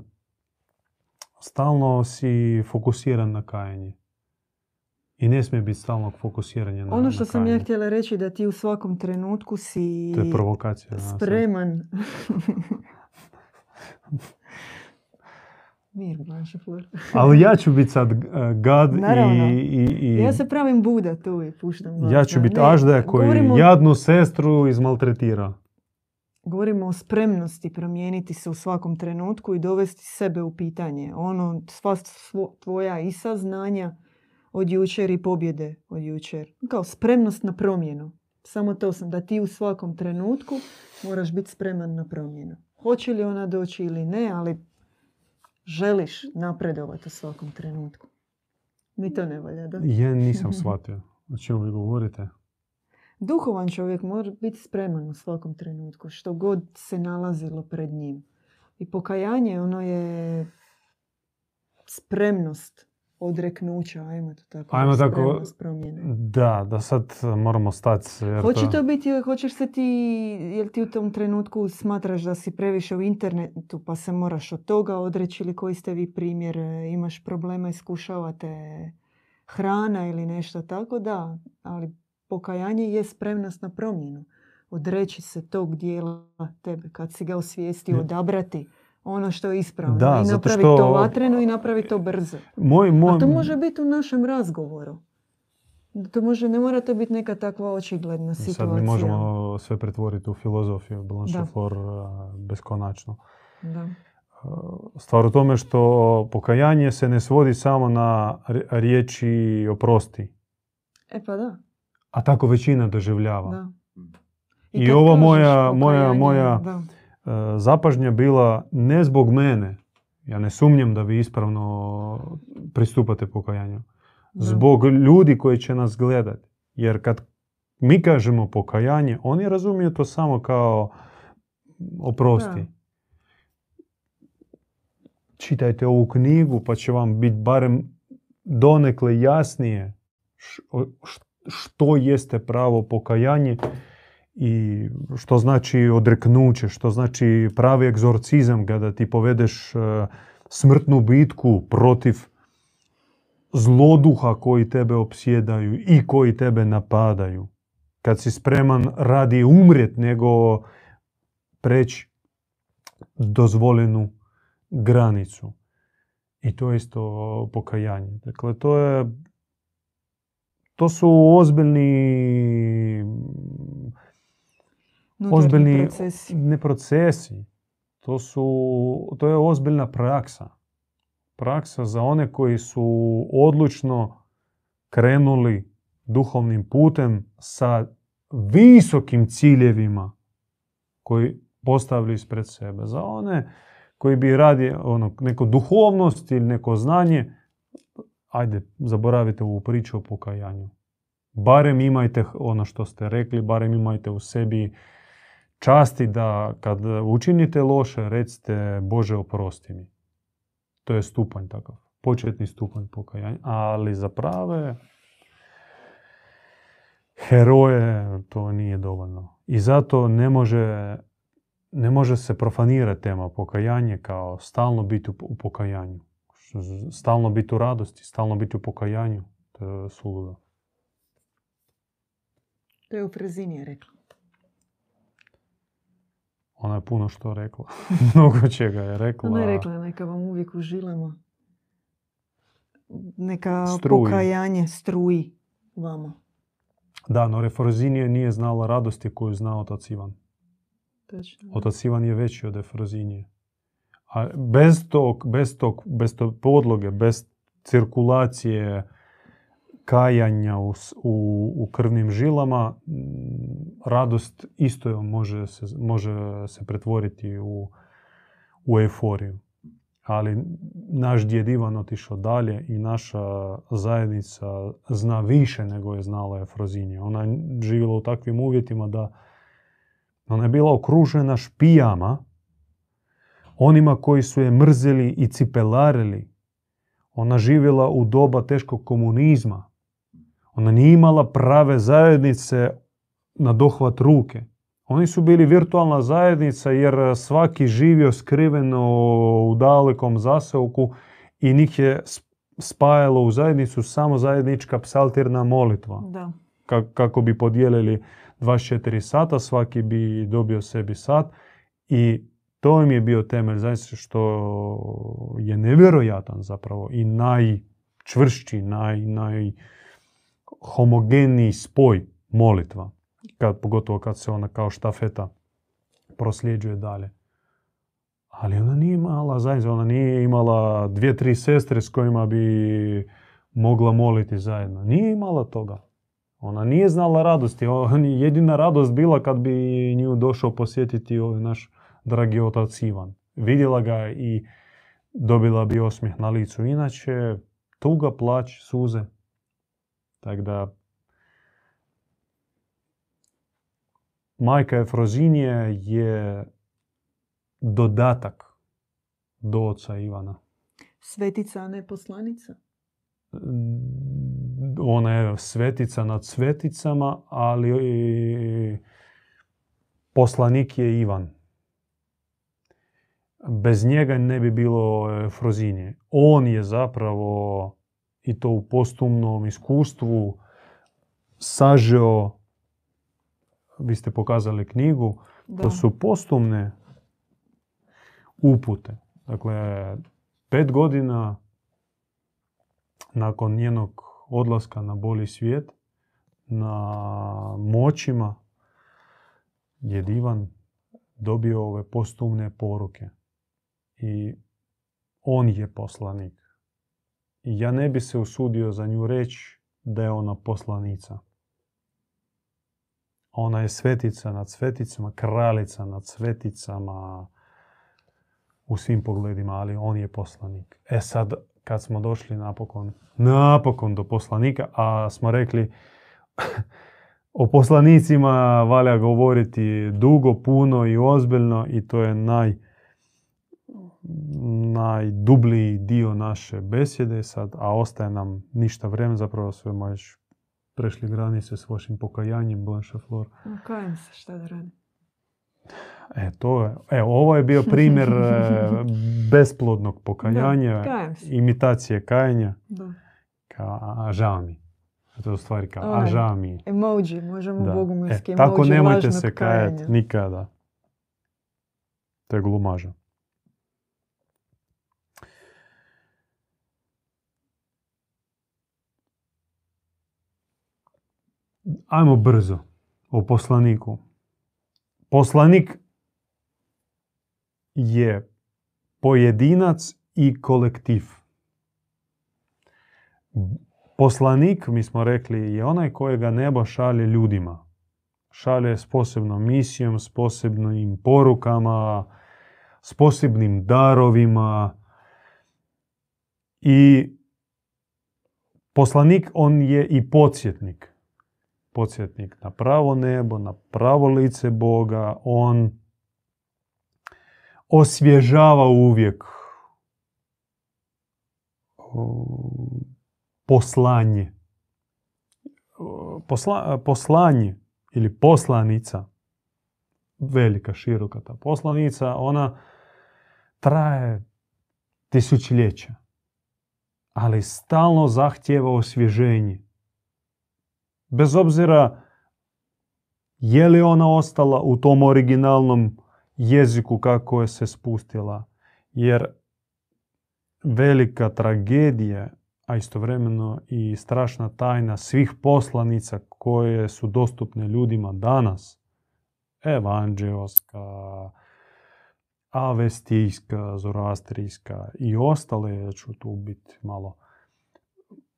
stalno si fokusiran na kajanje. I ne smije biti stalnog fokusiranja na Ono što na sam ja htjela reći da ti u svakom trenutku si To je provokacija. spreman. Mir, Blanche Fleur. Ali ja ću biti sad uh, gad Naravno. i, i, i Ja se pravim Buda tu i puštam glas, ja ću biti Ne, aždaja koji govorimo, jadnu sestru izmaltretira. govorimo o spremnosti promijeniti se u svakom trenutku i dovesti sebe u pitanje. Ono, sva svo- tvoja i saznanja od jučer i pobjede od jučer. Kao spremnost na promjenu. Samo to sam, da ti u svakom trenutku moraš biti spreman na promjenu. Hoće li ona doći ili ne, ali želiš napredovati u svakom trenutku. Mi to ne valja, da? Ja nisam shvatio. O čemu vi govorite? Duhovan čovjek mora biti spreman u svakom trenutku, što god se nalazilo pred njim. I pokajanje, ono je spremnost odreknuća, ajmo to tako. Ajmo tako- promjene. Da, da sad moramo stati. Jer Hoće to biti, hoćeš se ti, jel ti u tom trenutku smatraš da si previše u internetu pa se moraš od toga odreći ili koji ste vi primjer, e, imaš problema, iskušavate hrana ili nešto tako, da, ali pokajanje je spremnost na promjenu. Odreći se tog dijela tebe, kad si ga osvijestio, Ne. odabrati ono što je ispravno Da, i zato napravi što- to vatreno i napravi to brzo. Moj, moj, A to može biti u našem razgovoru. To može, ne mora to biti neka takva očigledna situacija. Sad mi možemo sve pretvoriti u filozofiju Blanche Da. Flor beskonačno. Da. Stvar u tome što pokajanje se ne svodi samo na ri- riječi oprosti. E pa da, A tako većina doživljava. da. I ova kažeš moja- moja- moja- da. Zapažnja bila ne zbog mene. Ja ne sumnjam da vi ispravno pristupate pokajanju. Zbog ljudi koji će nas gledati. Jer kad mi kažemo pokajanje, oni razumiju to samo kao oprosti. Čitajte ovu knjigu pa će vam biti barem donekle jasnije što jeste pravo pokajanje i što znači odreknuće, što znači pravi egzorcizam kada ti povedeš e, smrtnu bitku protiv zloduha koji tebe opsjedaju i koji tebe napadaju. Kad si spreman radi umrijet nego preći dozvoljenu granicu. I to je isto pokajanje. Dakle, to je to su ozbiljni ozbiljni procesi. ne procesi. To, su, to je ozbiljna praksa. Praksa za one koji su odlučno krenuli duhovnim putem sa visokim ciljevima koji postavili ispred sebe. Za one koji bi radi ono, neko duhovnost ili neko znanje, ajde, zaboravite ovu priču o pokajanju. Barem imajte ono što ste rekli, barem imajte u sebi časti da kad učinite loše, recite Bože oprosti mi. To je stupanj takav, početni stupanj pokajanja. Ali za prave heroje to nije dovoljno. I zato ne može, ne može se profanirati tema pokajanje kao stalno biti u pokajanju. Stalno biti u radosti, stalno biti u pokajanju. To je suludo. To je u Frezini rekla. Ona je puno što rekla. Mnogo čega je rekla. Ona je rekla neka vam uvijek užilamo. Neka Struji. pokajanje struji vama. Da, no Refrozinije nije znala radosti koju zna otac Ivan. Točno. Otac Ivan je veći od Efrozinije. A bez tog, bez tog, bez tog podloge, bez cirkulacije kajanja u, u, krvnim žilama, radost isto može se, može se pretvoriti u, u euforiju. Ali naš djed Ivan otišao dalje i naša zajednica zna više nego je znala Efrozinija. Ona je živjela u takvim uvjetima da ona je bila okružena špijama, onima koji su je mrzeli i cipelarili. Ona živjela u doba teškog komunizma. Ona nije imala prave zajednice na dohvat ruke. Oni su bili virtualna zajednica jer svaki živio skriveno u dalekom zaseoku i njih je sp- spajalo u zajednicu samo zajednička psaltirna molitva Da. ka- kako bi podijelili 24 sata, svaki bi dobio sebi sat i to im je bio temelj zaista što je nevjerojatan zapravo i najčvršći, naj, najhomogeniji spoj molitva. Kad, pogotovo kad se ona kao štafeta prosljeđuje dalje. Ali ona nije imala zajednicu, ona nije imala dvije, tri sestre s kojima bi mogla moliti zajedno. Nije imala toga. Ona nije znala radosti. Jedina radost bila kad bi nju došao posjetiti ovaj naš dragi otac Ivan. Vidjela ga i dobila bi osmijeh na licu. Inače, tuga, plać, suze. Tako da, majka Efrozinije je dodatak do oca Ivana. Svetica, a ne poslanica. ona je svetica nad sveticama, ali i poslanik je Ivan. Bez njega ne bi bilo Frozinije. On je zapravo i to u postumnom iskustvu sažeo, vi ste pokazali knjigu, Da. to su postumne upute. Dakle, pet godina nakon njenog odlaska na boli svijet, na moćima je Divan dobio ove postumne poruke. I on je poslanik. Ja ne bi se usudio za nju reći da je ona poslanica. Ona je svetica nad sveticama, kraljica nad sveticama u svim pogledima, ali on je poslanik. E sad, kad smo došli napokon, napokon do poslanika, a smo rekli o poslanicima valja govoriti dugo, puno i ozbiljno i to je naj, najdublji dio naše besjede sad, a ostaje nam ništa vremena, zapravo smo još prešli granice s vašim pokajanjem, Blanche Flor. Kajem se, šta da radim. E, to je, e, ovo je bio primjer e, besplodnog pokajanja, Da, imitacije kajanja, Da. kao, a, žao mi. To je u stvari kao, a žao mi. Emoji, možemo Da. bogumilski E, emoji tako nemojte se kajati nikada. To je glumaža. Ajmo brzo o poslaniku. Poslanik je pojedinac i kolektiv. Poslanik, mi smo rekli, je onaj kojega nebo šalje ljudima. Šalje s posebnom misijom, s posebnim porukama, s posebnim darovima i poslanik on je i podsjetnik. Podsjetnik na pravo nebo, na pravo lice Boga. On osvježava uvijek poslanje. Posla, poslanje ili poslanica, velika, široka ta poslanica, ona traje tisućljeća, ali stalno zahtjeva osvježenje. Bez obzira je li ona ostala u tom originalnom jeziku kako je se spustila, jer velika tragedija, a istovremeno i strašna tajna svih poslanica koje su dostupne ljudima danas, evanđeoska, avestijska, zoroastrijska i ostale, ja ću tu biti malo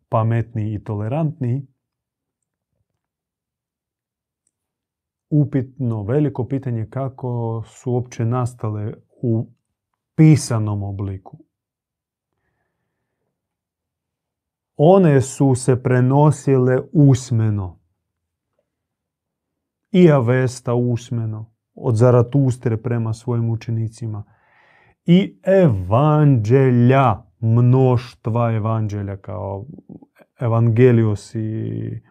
pametniji i tolerantniji, upitno, veliko pitanje kako su uopće nastale u pisanom obliku. One su se prenosile usmeno. I Avesta usmeno, od Zaratustre prema svojim učenicima. I evanđelja, mnoštva evanđelja kao evangelios i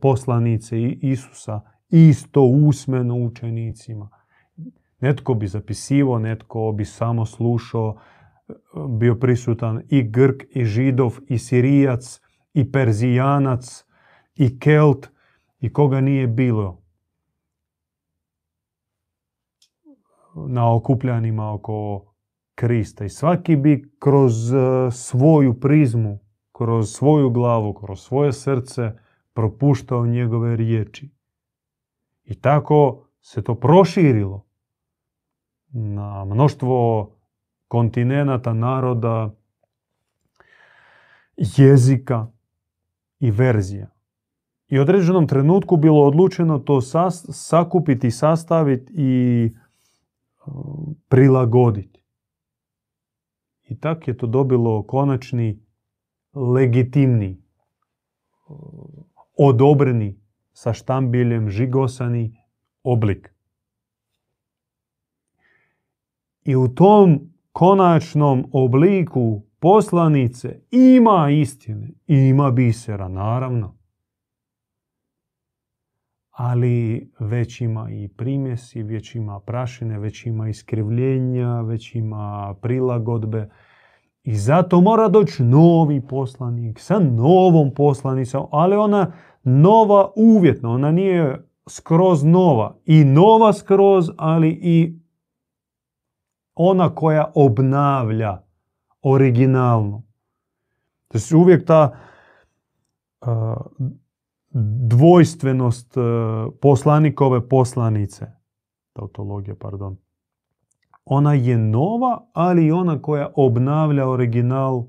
poslanice Isusa, isto usmeno učenicima. Netko bi zapisivo, netko bi samo slušao, bio prisutan i Grk, i Židov, i Sirijac, i Perzijanac, i Kelt, i koga nije bilo na okupljanima oko Krista. I svaki bi kroz e, svoju prizmu, kroz svoju glavu, kroz svoje srce propuštao njegove riječi. I tako se to proširilo na mnoštvo kontinenata, naroda, jezika i verzija. I u određenom trenutku bilo odlučeno to sakupiti, sastaviti i prilagoditi. I tak je to dobilo konačni, legitimni, odobreni, sa štambiljem žigosani oblik. I u tom konačnom obliku poslanice ima istine, ima bisera, naravno. Ali već ima i primjesi, već ima prašine, već ima iskrivljenja, već ima prilagodbe. I zato mora doći novi poslanik sa novom poslanicom, ali ona nova uvjetno, ona nije skroz nova. I nova skroz, ali i ona koja obnavlja originalno. To je uvijek ta dvojstvenost poslanikove poslanice. Tautologija, pardon. Ona je nova, ali i ona koja obnavlja original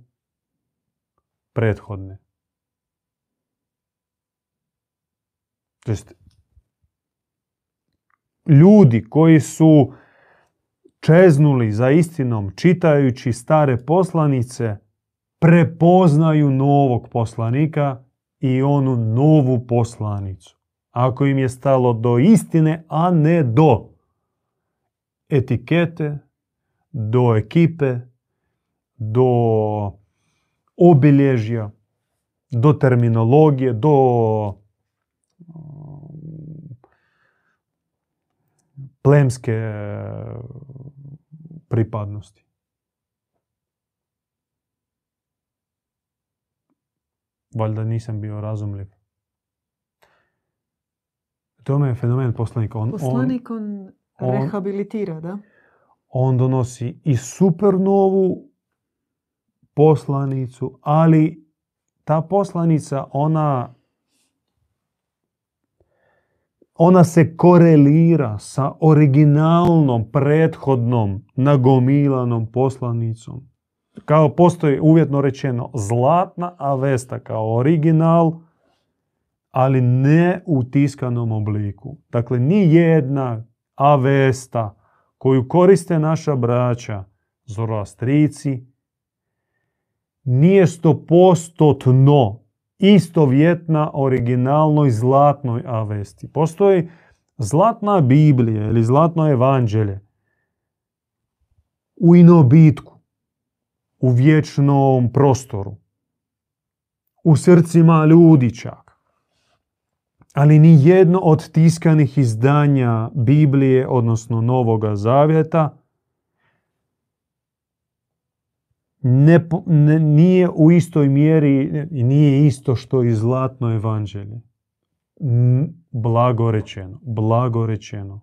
prethodne. To jest, ljudi koji su čeznuli za istinom čitajući stare poslanice, prepoznaju novog poslanika i onu novu poslanicu. Ako im je stalo do istine, a ne do etikete, do ekipe, do obilježja, do terminologije, do plemske e, pripadnosti. Valjda nisam bio razumljiv. To je fenomen poslanika. On, Poslanik on, rehabilitira, da? On donosi i super novu poslanicu, ali ta poslanica, ona ona se korelira sa originalnom, prethodnom, nagomilanom poslanicom. Kao postoji uvjetno rečeno zlatna avesta kao original, ali ne u tiskanom obliku. Dakle, ni jedna avesta koju koriste naša braća, zoroastrici, nije stopostotno istovjetna originalnoj zlatnoj avesti. Postoji zlatna Biblija ili zlatno evanđelje u inobitku, u vječnom prostoru, u srcima ljudi čak. Ali ni jedno od tiskanih izdanja Biblije, odnosno Novoga Zavjeta, ne, ne, nije u istoj mjeri i nije isto što i zlatno evanđelje. Blago rečeno, blago rečeno.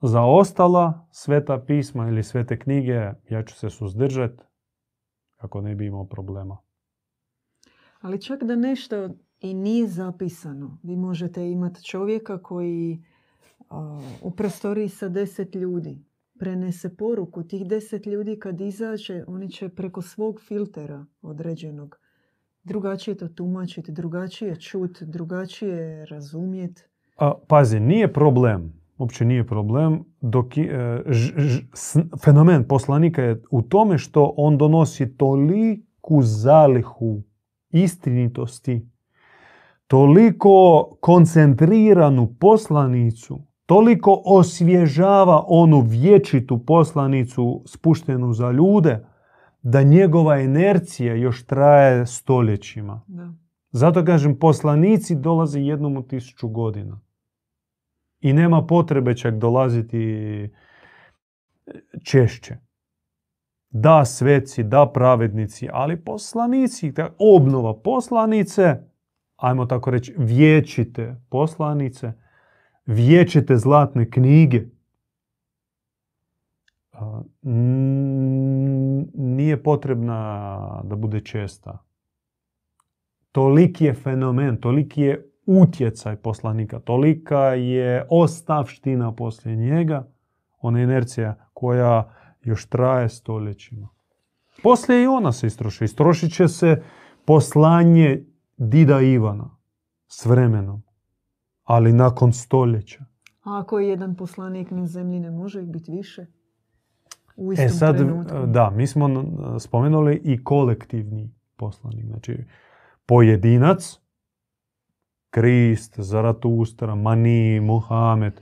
Za ostala sveta pisma ili svete knjige ja ću se suzdržati kako ne bi imao problema. Ali čak da nešto i nije zapisano, vi možete imati čovjeka koji u prostoriji sa deset ljudi prenese poruku. Tih deset ljudi kad izađe, oni će preko svog filtera određenog drugačije to tumačiti, drugačije čut, drugačije razumjeti. Pazi, nije problem, uopće nije problem, dok je, fenomen poslanika je u tome što on donosi toliku zalihu istinitosti, toliko koncentriranu poslanicu, toliko osvježava onu vječitu poslanicu spuštenu za ljude, da njegova inercija još traje stoljećima. Da. Zato kažem, poslanici dolaze jednom u tisuću godina. I nema potrebe čak dolaziti češće. Da sveci, da pravednici, ali poslanici, obnova poslanice, ajmo tako reći, vječite poslanice, vječite zlatne knjige, nije potrebna da bude česta. Toliki je fenomen, toliki je utjecaj poslanika, tolika je ostavština poslije njega, ona inercija koja još traje stoljećima. Poslije i ona se istroši. Istrošit će se poslanje Dida Ivana s vremenom ali nakon stoljeća. A ako je jedan poslanik na zemlji, ne može ih biti više? U e sad, da, mi smo spomenuli i kolektivni poslanik. Znači, pojedinac, Krist, Zaratustra, Mani, Muhamed,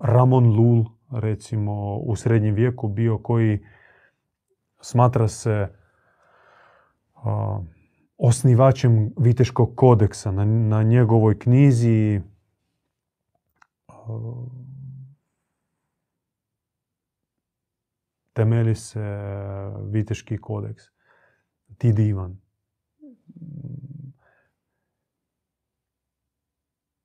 Ramon Lul, recimo, u srednjem vijeku bio koji smatra se osnivačem Viteškog kodeksa na, na njegovoj knjizi temeli se Viteški kodeks. Ti divan.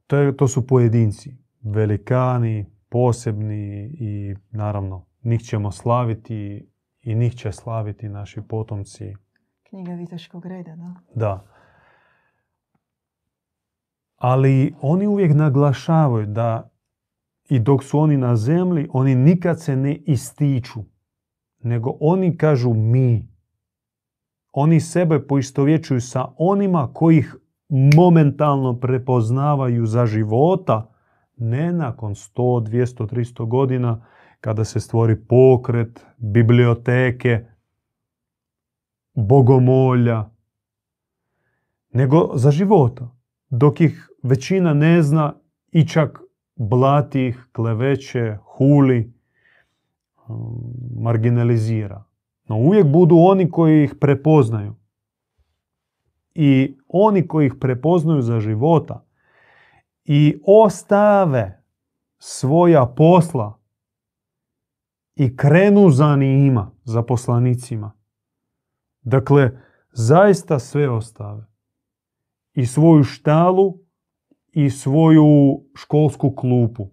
To, je, to su pojedinci, velikani, posebni i naravno njih ćemo slaviti i njih će slaviti naši potomci Knjiga Viteškog reda, da? Da. Ali oni uvijek naglašavaju da i dok su oni na zemlji, oni nikad se ne ističu. Nego oni kažu mi. Oni sebe poistovjećuju sa onima kojih momentalno prepoznavaju za života, ne nakon 100, 200, 300 godina, kada se stvori pokret, biblioteke, bogomolja, nego za života. Dok ih većina ne zna i čak blati ih, kleveće, huli, um, marginalizira. No uvijek budu oni koji ih prepoznaju. I oni koji ih prepoznaju za života i ostave svoja posla i krenu za njima, za poslanicima, Dakle, zaista sve ostave. I svoju štalu i svoju školsku klupu.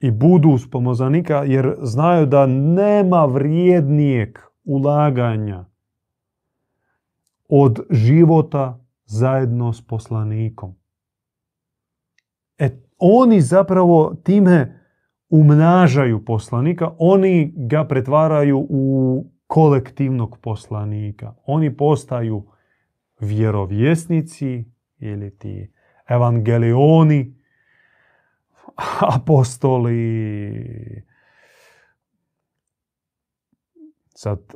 I budu uz pomozanika jer znaju da nema vrijednijeg ulaganja od života zajedno s poslanikom. E, oni zapravo time umnažaju poslanika, oni ga pretvaraju u kolektivnog poslanika. Oni postaju vjerovjesnici ili ti evangelioni, apostoli. Sad,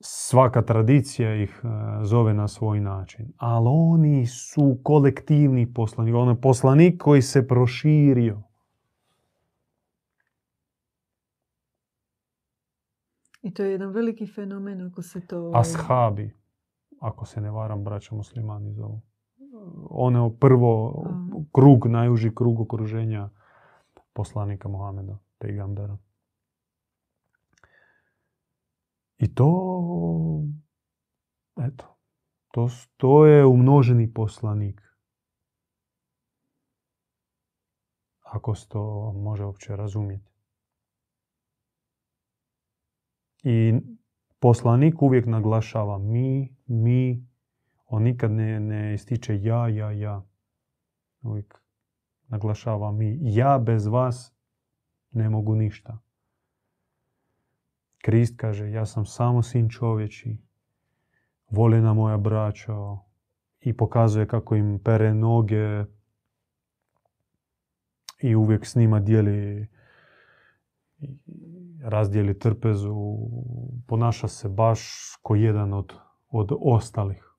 svaka tradicija ih e, zove na svoj način. Ali oni su kolektivni poslanik. On je poslanik koji se proširio. I to je jedan veliki fenomen ako se to... Ashabi, ako se ne varam, braća muslimani zovu. Ono prvo Aha. krug, najuži krug okruženja poslanika Mohameda, pegambera. I to, eto, to, to je umnoženi poslanik. Ako se to može uopće razumjeti. I poslanik uvijek naglašava mi, mi, on nikad ne, ne ističe ja, ja, ja. Uvijek naglašava mi. Ja bez vas ne mogu ništa. Krist kaže, ja sam samo sin čovječi, voljena moja braćo i pokazuje kako im pere noge i uvijek s njima dijeli razdijeli trpezu, ponaša se baš ko jedan od, od ostalih.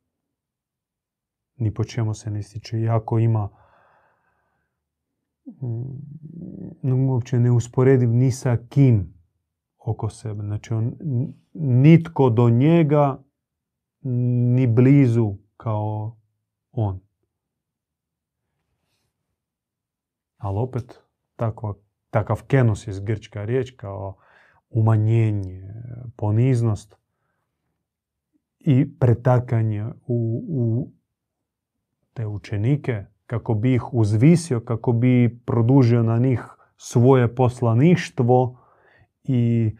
Ni po čemu se ne ističe. Iako ima mm, uopće neusporediv ni sa kim oko sebe. Znači, on, nitko do njega ni blizu kao on. Ali opet, takva, takav kenosis, grčka riječ, kao umanjenje, poniznost i pretakanje u, u te učenike kako bi ih uzvisio, kako bi produžio na njih svoje poslaništvo i,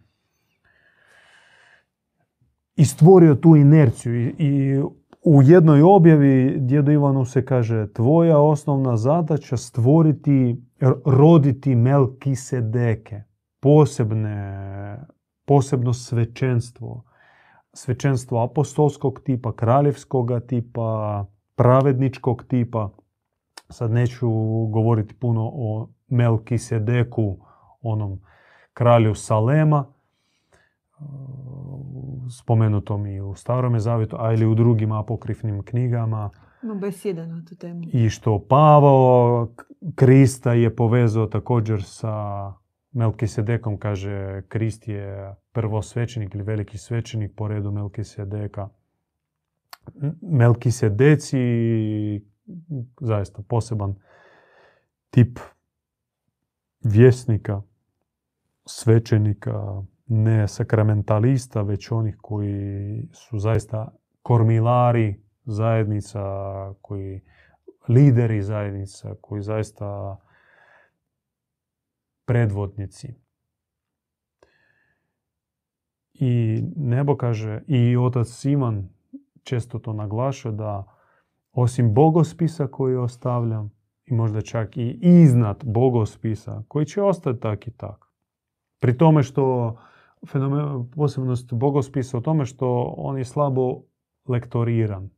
i stvorio tu inerciju. I, i u jednoj objavi djedu Ivanu se kaže tvoja osnovna zadaća stvoriti, roditi Melkisedeke, posebne, posebno svečenstvo. Svečenstvo apostolskog tipa, kraljevskog tipa, pravedničkog tipa. Sad neću govoriti puno o Melkisedeku, onom kralju Salema, spomenutom i u Starome zavjetu, a ili u drugim apokrifnim knjigama. Imam besjeda na tu temu. I što Pavao K- Krista je povezao također sa Melkisedekom, kaže Krist je prvo svećenik ili veliki svećenik po redu Melkisedeka. Melkisedeci, zaista poseban tip vjesnika, svećenika, ne sakramentalista, već onih koji su zaista kormilari zajednica, koji lideri zajednica, koji zaista predvodnici. I nebo kaže, i otac Ivan često to naglašuje da osim bogospisa koji ostavljam i možda čak i iznad bogospisa koji će ostati tak i tak. Pri tome što fenomen, posebnost bogospisa u tome što on je slabo lektoriran.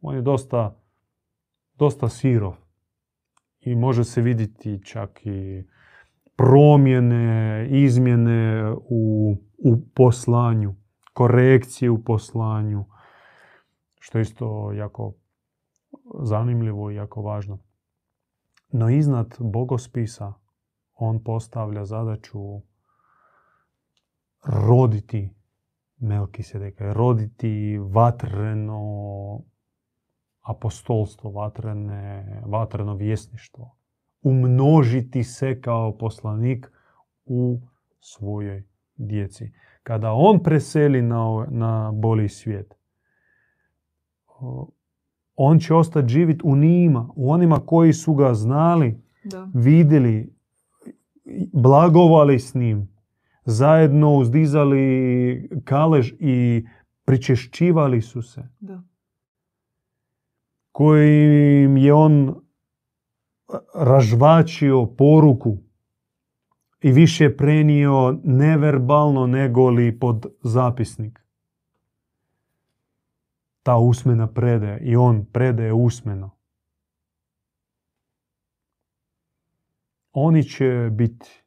On je dosta, dosta sirov. I može se vidjeti čak i promjene, izmjene u, u poslanju, korekcije u poslanju, što je isto jako zanimljivo i jako važno. No iznad bogospisa on postavlja zadaću roditi Melkisedeka, roditi vatreno apostolstvo, vatrene, vatreno vjesništvo. Umnožiti se kao poslanik u svojoj djeci. Kada on preseli na, na bolji svijet, on će ostati živjeti u njima, u onima koji su ga znali, Da. vidjeli, blagovali s njim, zajedno uzdizali kalež i pričešćivali su se, Da. kojim je on ražvačio poruku i više prenio neverbalno nego li pod zapisnik. Ta usmena predaje i on predaje usmeno. oni će biti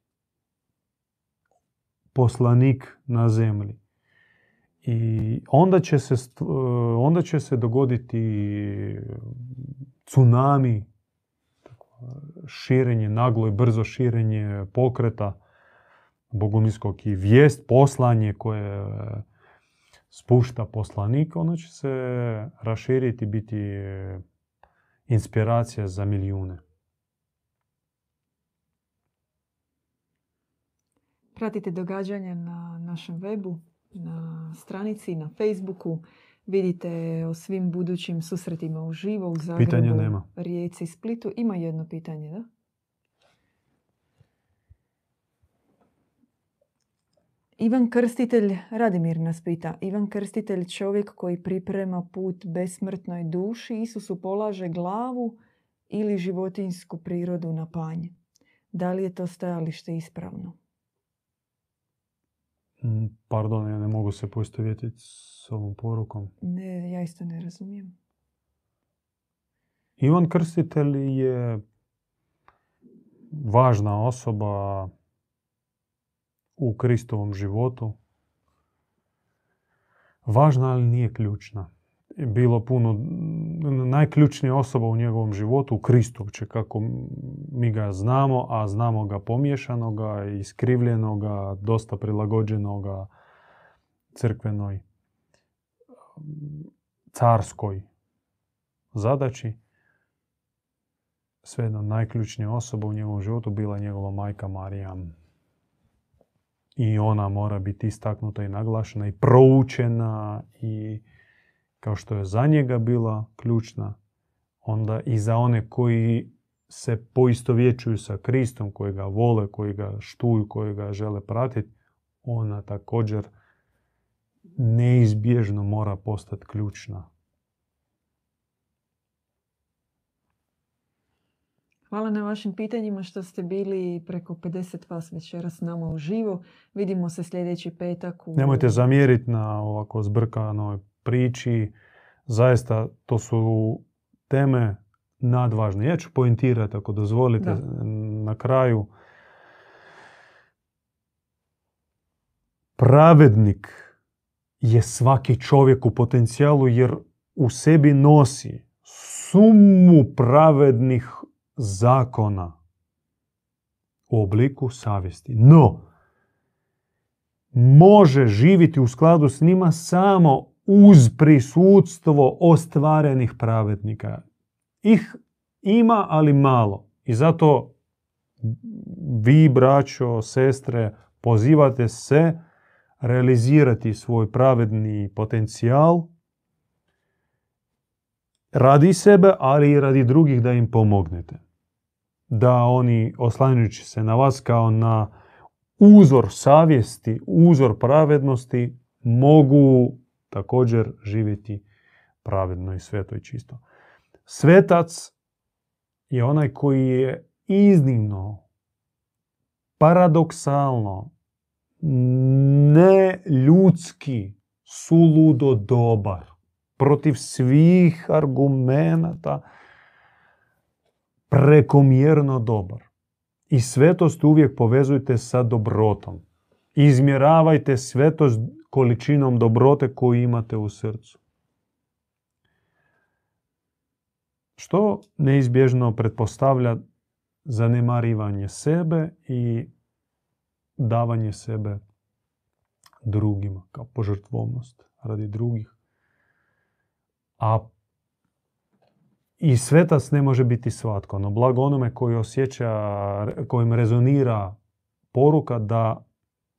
poslanik na zemlji. I onda će se, onda će se dogoditi tsunami, širenje, naglo i brzo širenje pokreta bogumilskog i vijest, poslanje koje spušta poslanik, ono će se raširiti, biti inspiracija za milijune. Pratite događanja na našem webu, na stranici, na Facebooku. Vidite o svim budućim susretima u živo u Zagrebu, Pitanja nema. Rijeci, Splitu. Ima jedno pitanje, da? Ivan Krstitelj, Radimir nas pita, Ivan Krstitelj čovjek koji priprema put besmrtnoj duši, Isusu polaže glavu ili životinsku prirodu na panj. Da li je to stajalište ispravno? Mm, pardon, ja ne mogu se poistovjetiti s ovom porukom. Ne, ja isto ne razumijem. Ivan Krstitelj je važna osoba u Kristovom životu. Važna, ali nije ključna. Bilo puno, najključnija osoba u njegovom životu, Kristovče, kako mi ga znamo, a znamo ga pomiješanoga, iskrivljenoga, dosta prilagođenoga crkvenoj, carskoj zadaći. Svejedno, najključnija osoba u njegovom životu bila njegova majka Marija i ona mora biti istaknuta i naglašena i proučena i kao što je za njega bila ključna, onda i za one koji se poistovjećuju sa Kristom, koji ga vole, koji ga štuju, koji ga žele pratiti, ona također neizbježno mora postati ključna. Hvala na vašim pitanjima što ste bili preko 50 vas večeras s nama uživo. Vidimo se sljedeći petak. U... Nemojte zamjeriti na ovako zbrkanoj priči. Zaista to su teme nadvažne. Ja ću pointirati ako dozvolite na kraju. Pravednik je svaki čovjek u potencijalu jer u sebi nosi sumu pravednih zakona u obliku savjesti. No, može živjeti u skladu s njima samo uz prisutstvo ostvarenih pravednika. Ih ima, ali malo. I zato vi, braćo, sestre, pozivate se realizirati svoj pravedni potencijal radi sebe, ali i radi drugih da im pomognete da oni oslanjujući se na vas kao na uzor savjesti, uzor pravednosti, mogu također živjeti pravedno i sveto i čisto. Svetac je onaj koji je iznimno, paradoksalno, neljudski, suludo dobar, protiv svih argumenata, prekomjerno dobar. I svetost uvijek povezujte sa dobrotom. Izmjeravajte svetost količinom dobrote koju imate u srcu. Što neizbježno pretpostavlja zanemarivanje sebe i davanje sebe drugima kao požrtvovnost radi drugih. A i svetac ne može biti svatko, no blago onome koji osjeća, kojim rezonira poruka da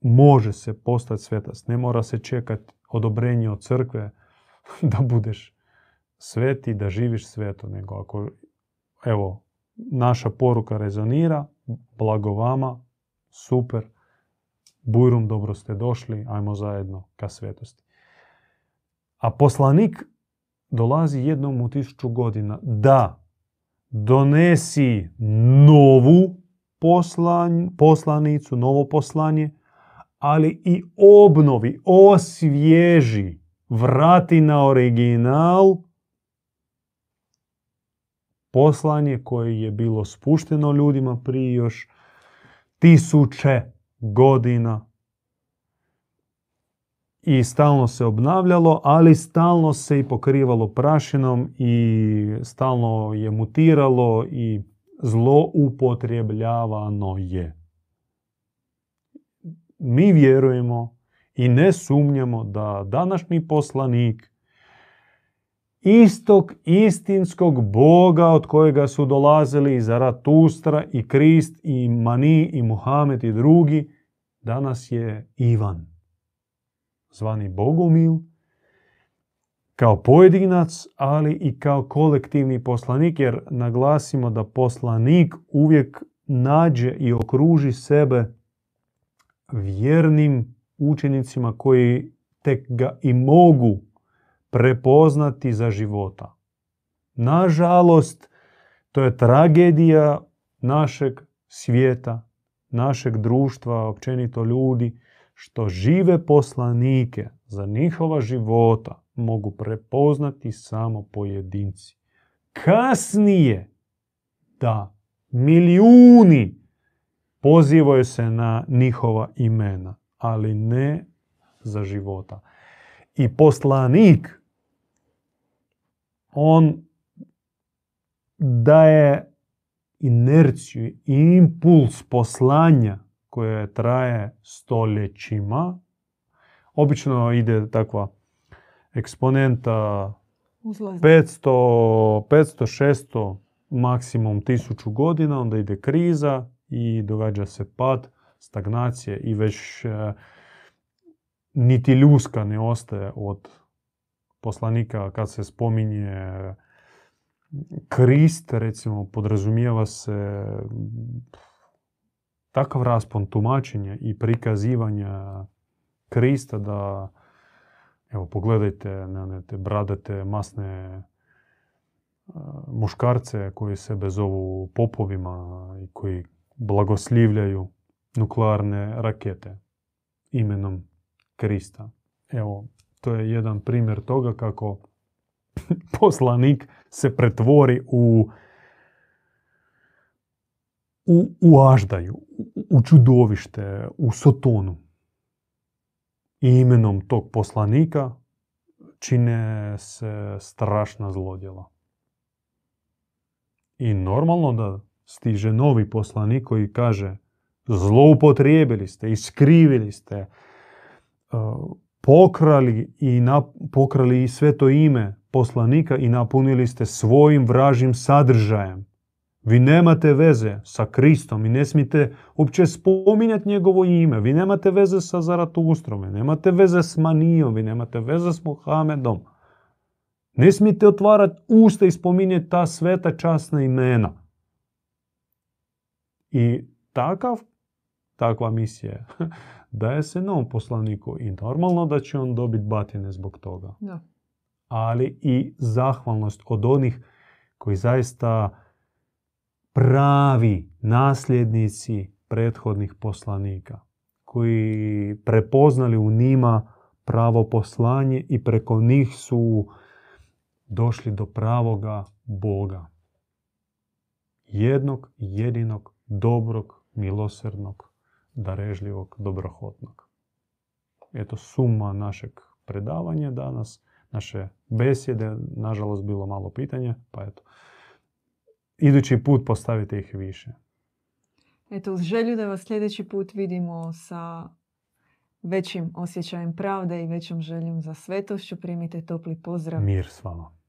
može se postati svetac. Ne mora se čekati odobrenje od crkve da budeš sveti, da živiš sveto, nego ako, evo, naša poruka rezonira, blago vama, super, bujrum, dobro ste došli, ajmo zajedno ka svetosti. A poslanik dolazi jednom u tisuću godina da donesi novu poslanicu, novo poslanje, ali i obnovi, osvježi, vrati na original poslanje koje je bilo spušteno ljudima prije još tisuće godina i stalno se obnavljalo, ali stalno se i pokrivalo prašinom i stalno je mutiralo i zloupotrebljavano je. Mi vjerujemo i ne sumnjamo da današnji poslanik istog istinskog Boga od kojega su dolazili i Zaratustra i Krist i Mani i Muhamed i drugi, danas je Ivan, zvani Bogumil, kao pojedinac, ali i kao kolektivni poslanik, jer naglasimo da poslanik uvijek nađe i okruži sebe vjernim učenicima koji tek ga i mogu prepoznati za života. Nažalost, to je tragedija našeg svijeta, našeg društva, općenito ljudi, što žive poslanike za njihova života mogu prepoznati samo pojedinci. Kasnije da milijuni pozivaju se na njihova imena, ali ne za života. I poslanik, on daje inerciju i impuls poslanja koje traje stoljećima. Obično ide takva eksponenta 500, 500, 600, maksimum 1000 godina, onda ide kriza i događa se pad, stagnacije i već e, niti ljuska ne ostaje od poslanika kad se spominje Krist, recimo, podrazumijeva se takav raspon tumačenja i prikazivanja Krista da Evo, pogledajte na te bradate, masne muškarce koji sebe zovu popovima i koji blagoslivljaju nuklearne rakete imenom Krista. Evo, to je jedan primjer toga kako poslanik se pretvori u u, u aždaju, u čudovište, u sotonu i imenom tog poslanika čine se strašna zlodjela. I normalno da stiže novi poslanik koji kaže zloupotrijebili ste, iskrivili ste, uh, pokrali i pokrali i sve to ime poslanika i napunili ste svojim vražim sadržajem. Vi nemate veze sa Kristom i ne smijete uopće spominjati njegovo ime. Vi nemate veze sa Zaratustrom, nemate veze s Manijom, vi nemate veze s Mohamedom. Ne smijete otvarati usta i spominjati ta sveta časna imena. I takav, takva misija daje se novom poslaniku i normalno da će on dobiti batine zbog toga. Da. Ali i zahvalnost od onih koji zaista pravi nasljednici prethodnih poslanika koji prepoznali u njima pravo poslanje i preko njih su došli do pravoga Boga. Jednog, jedinog, dobrog, milosrdnog, darežljivog, dobrohotnog. Eto suma našeg predavanja danas, naše besjede, nažalost bilo malo pitanja, pa eto, idući put postavite ih više. Eto, uz želju da vas sljedeći put vidimo sa većim osjećajem pravde i većom željom za svetošću, primite topli pozdrav. Mir s vama.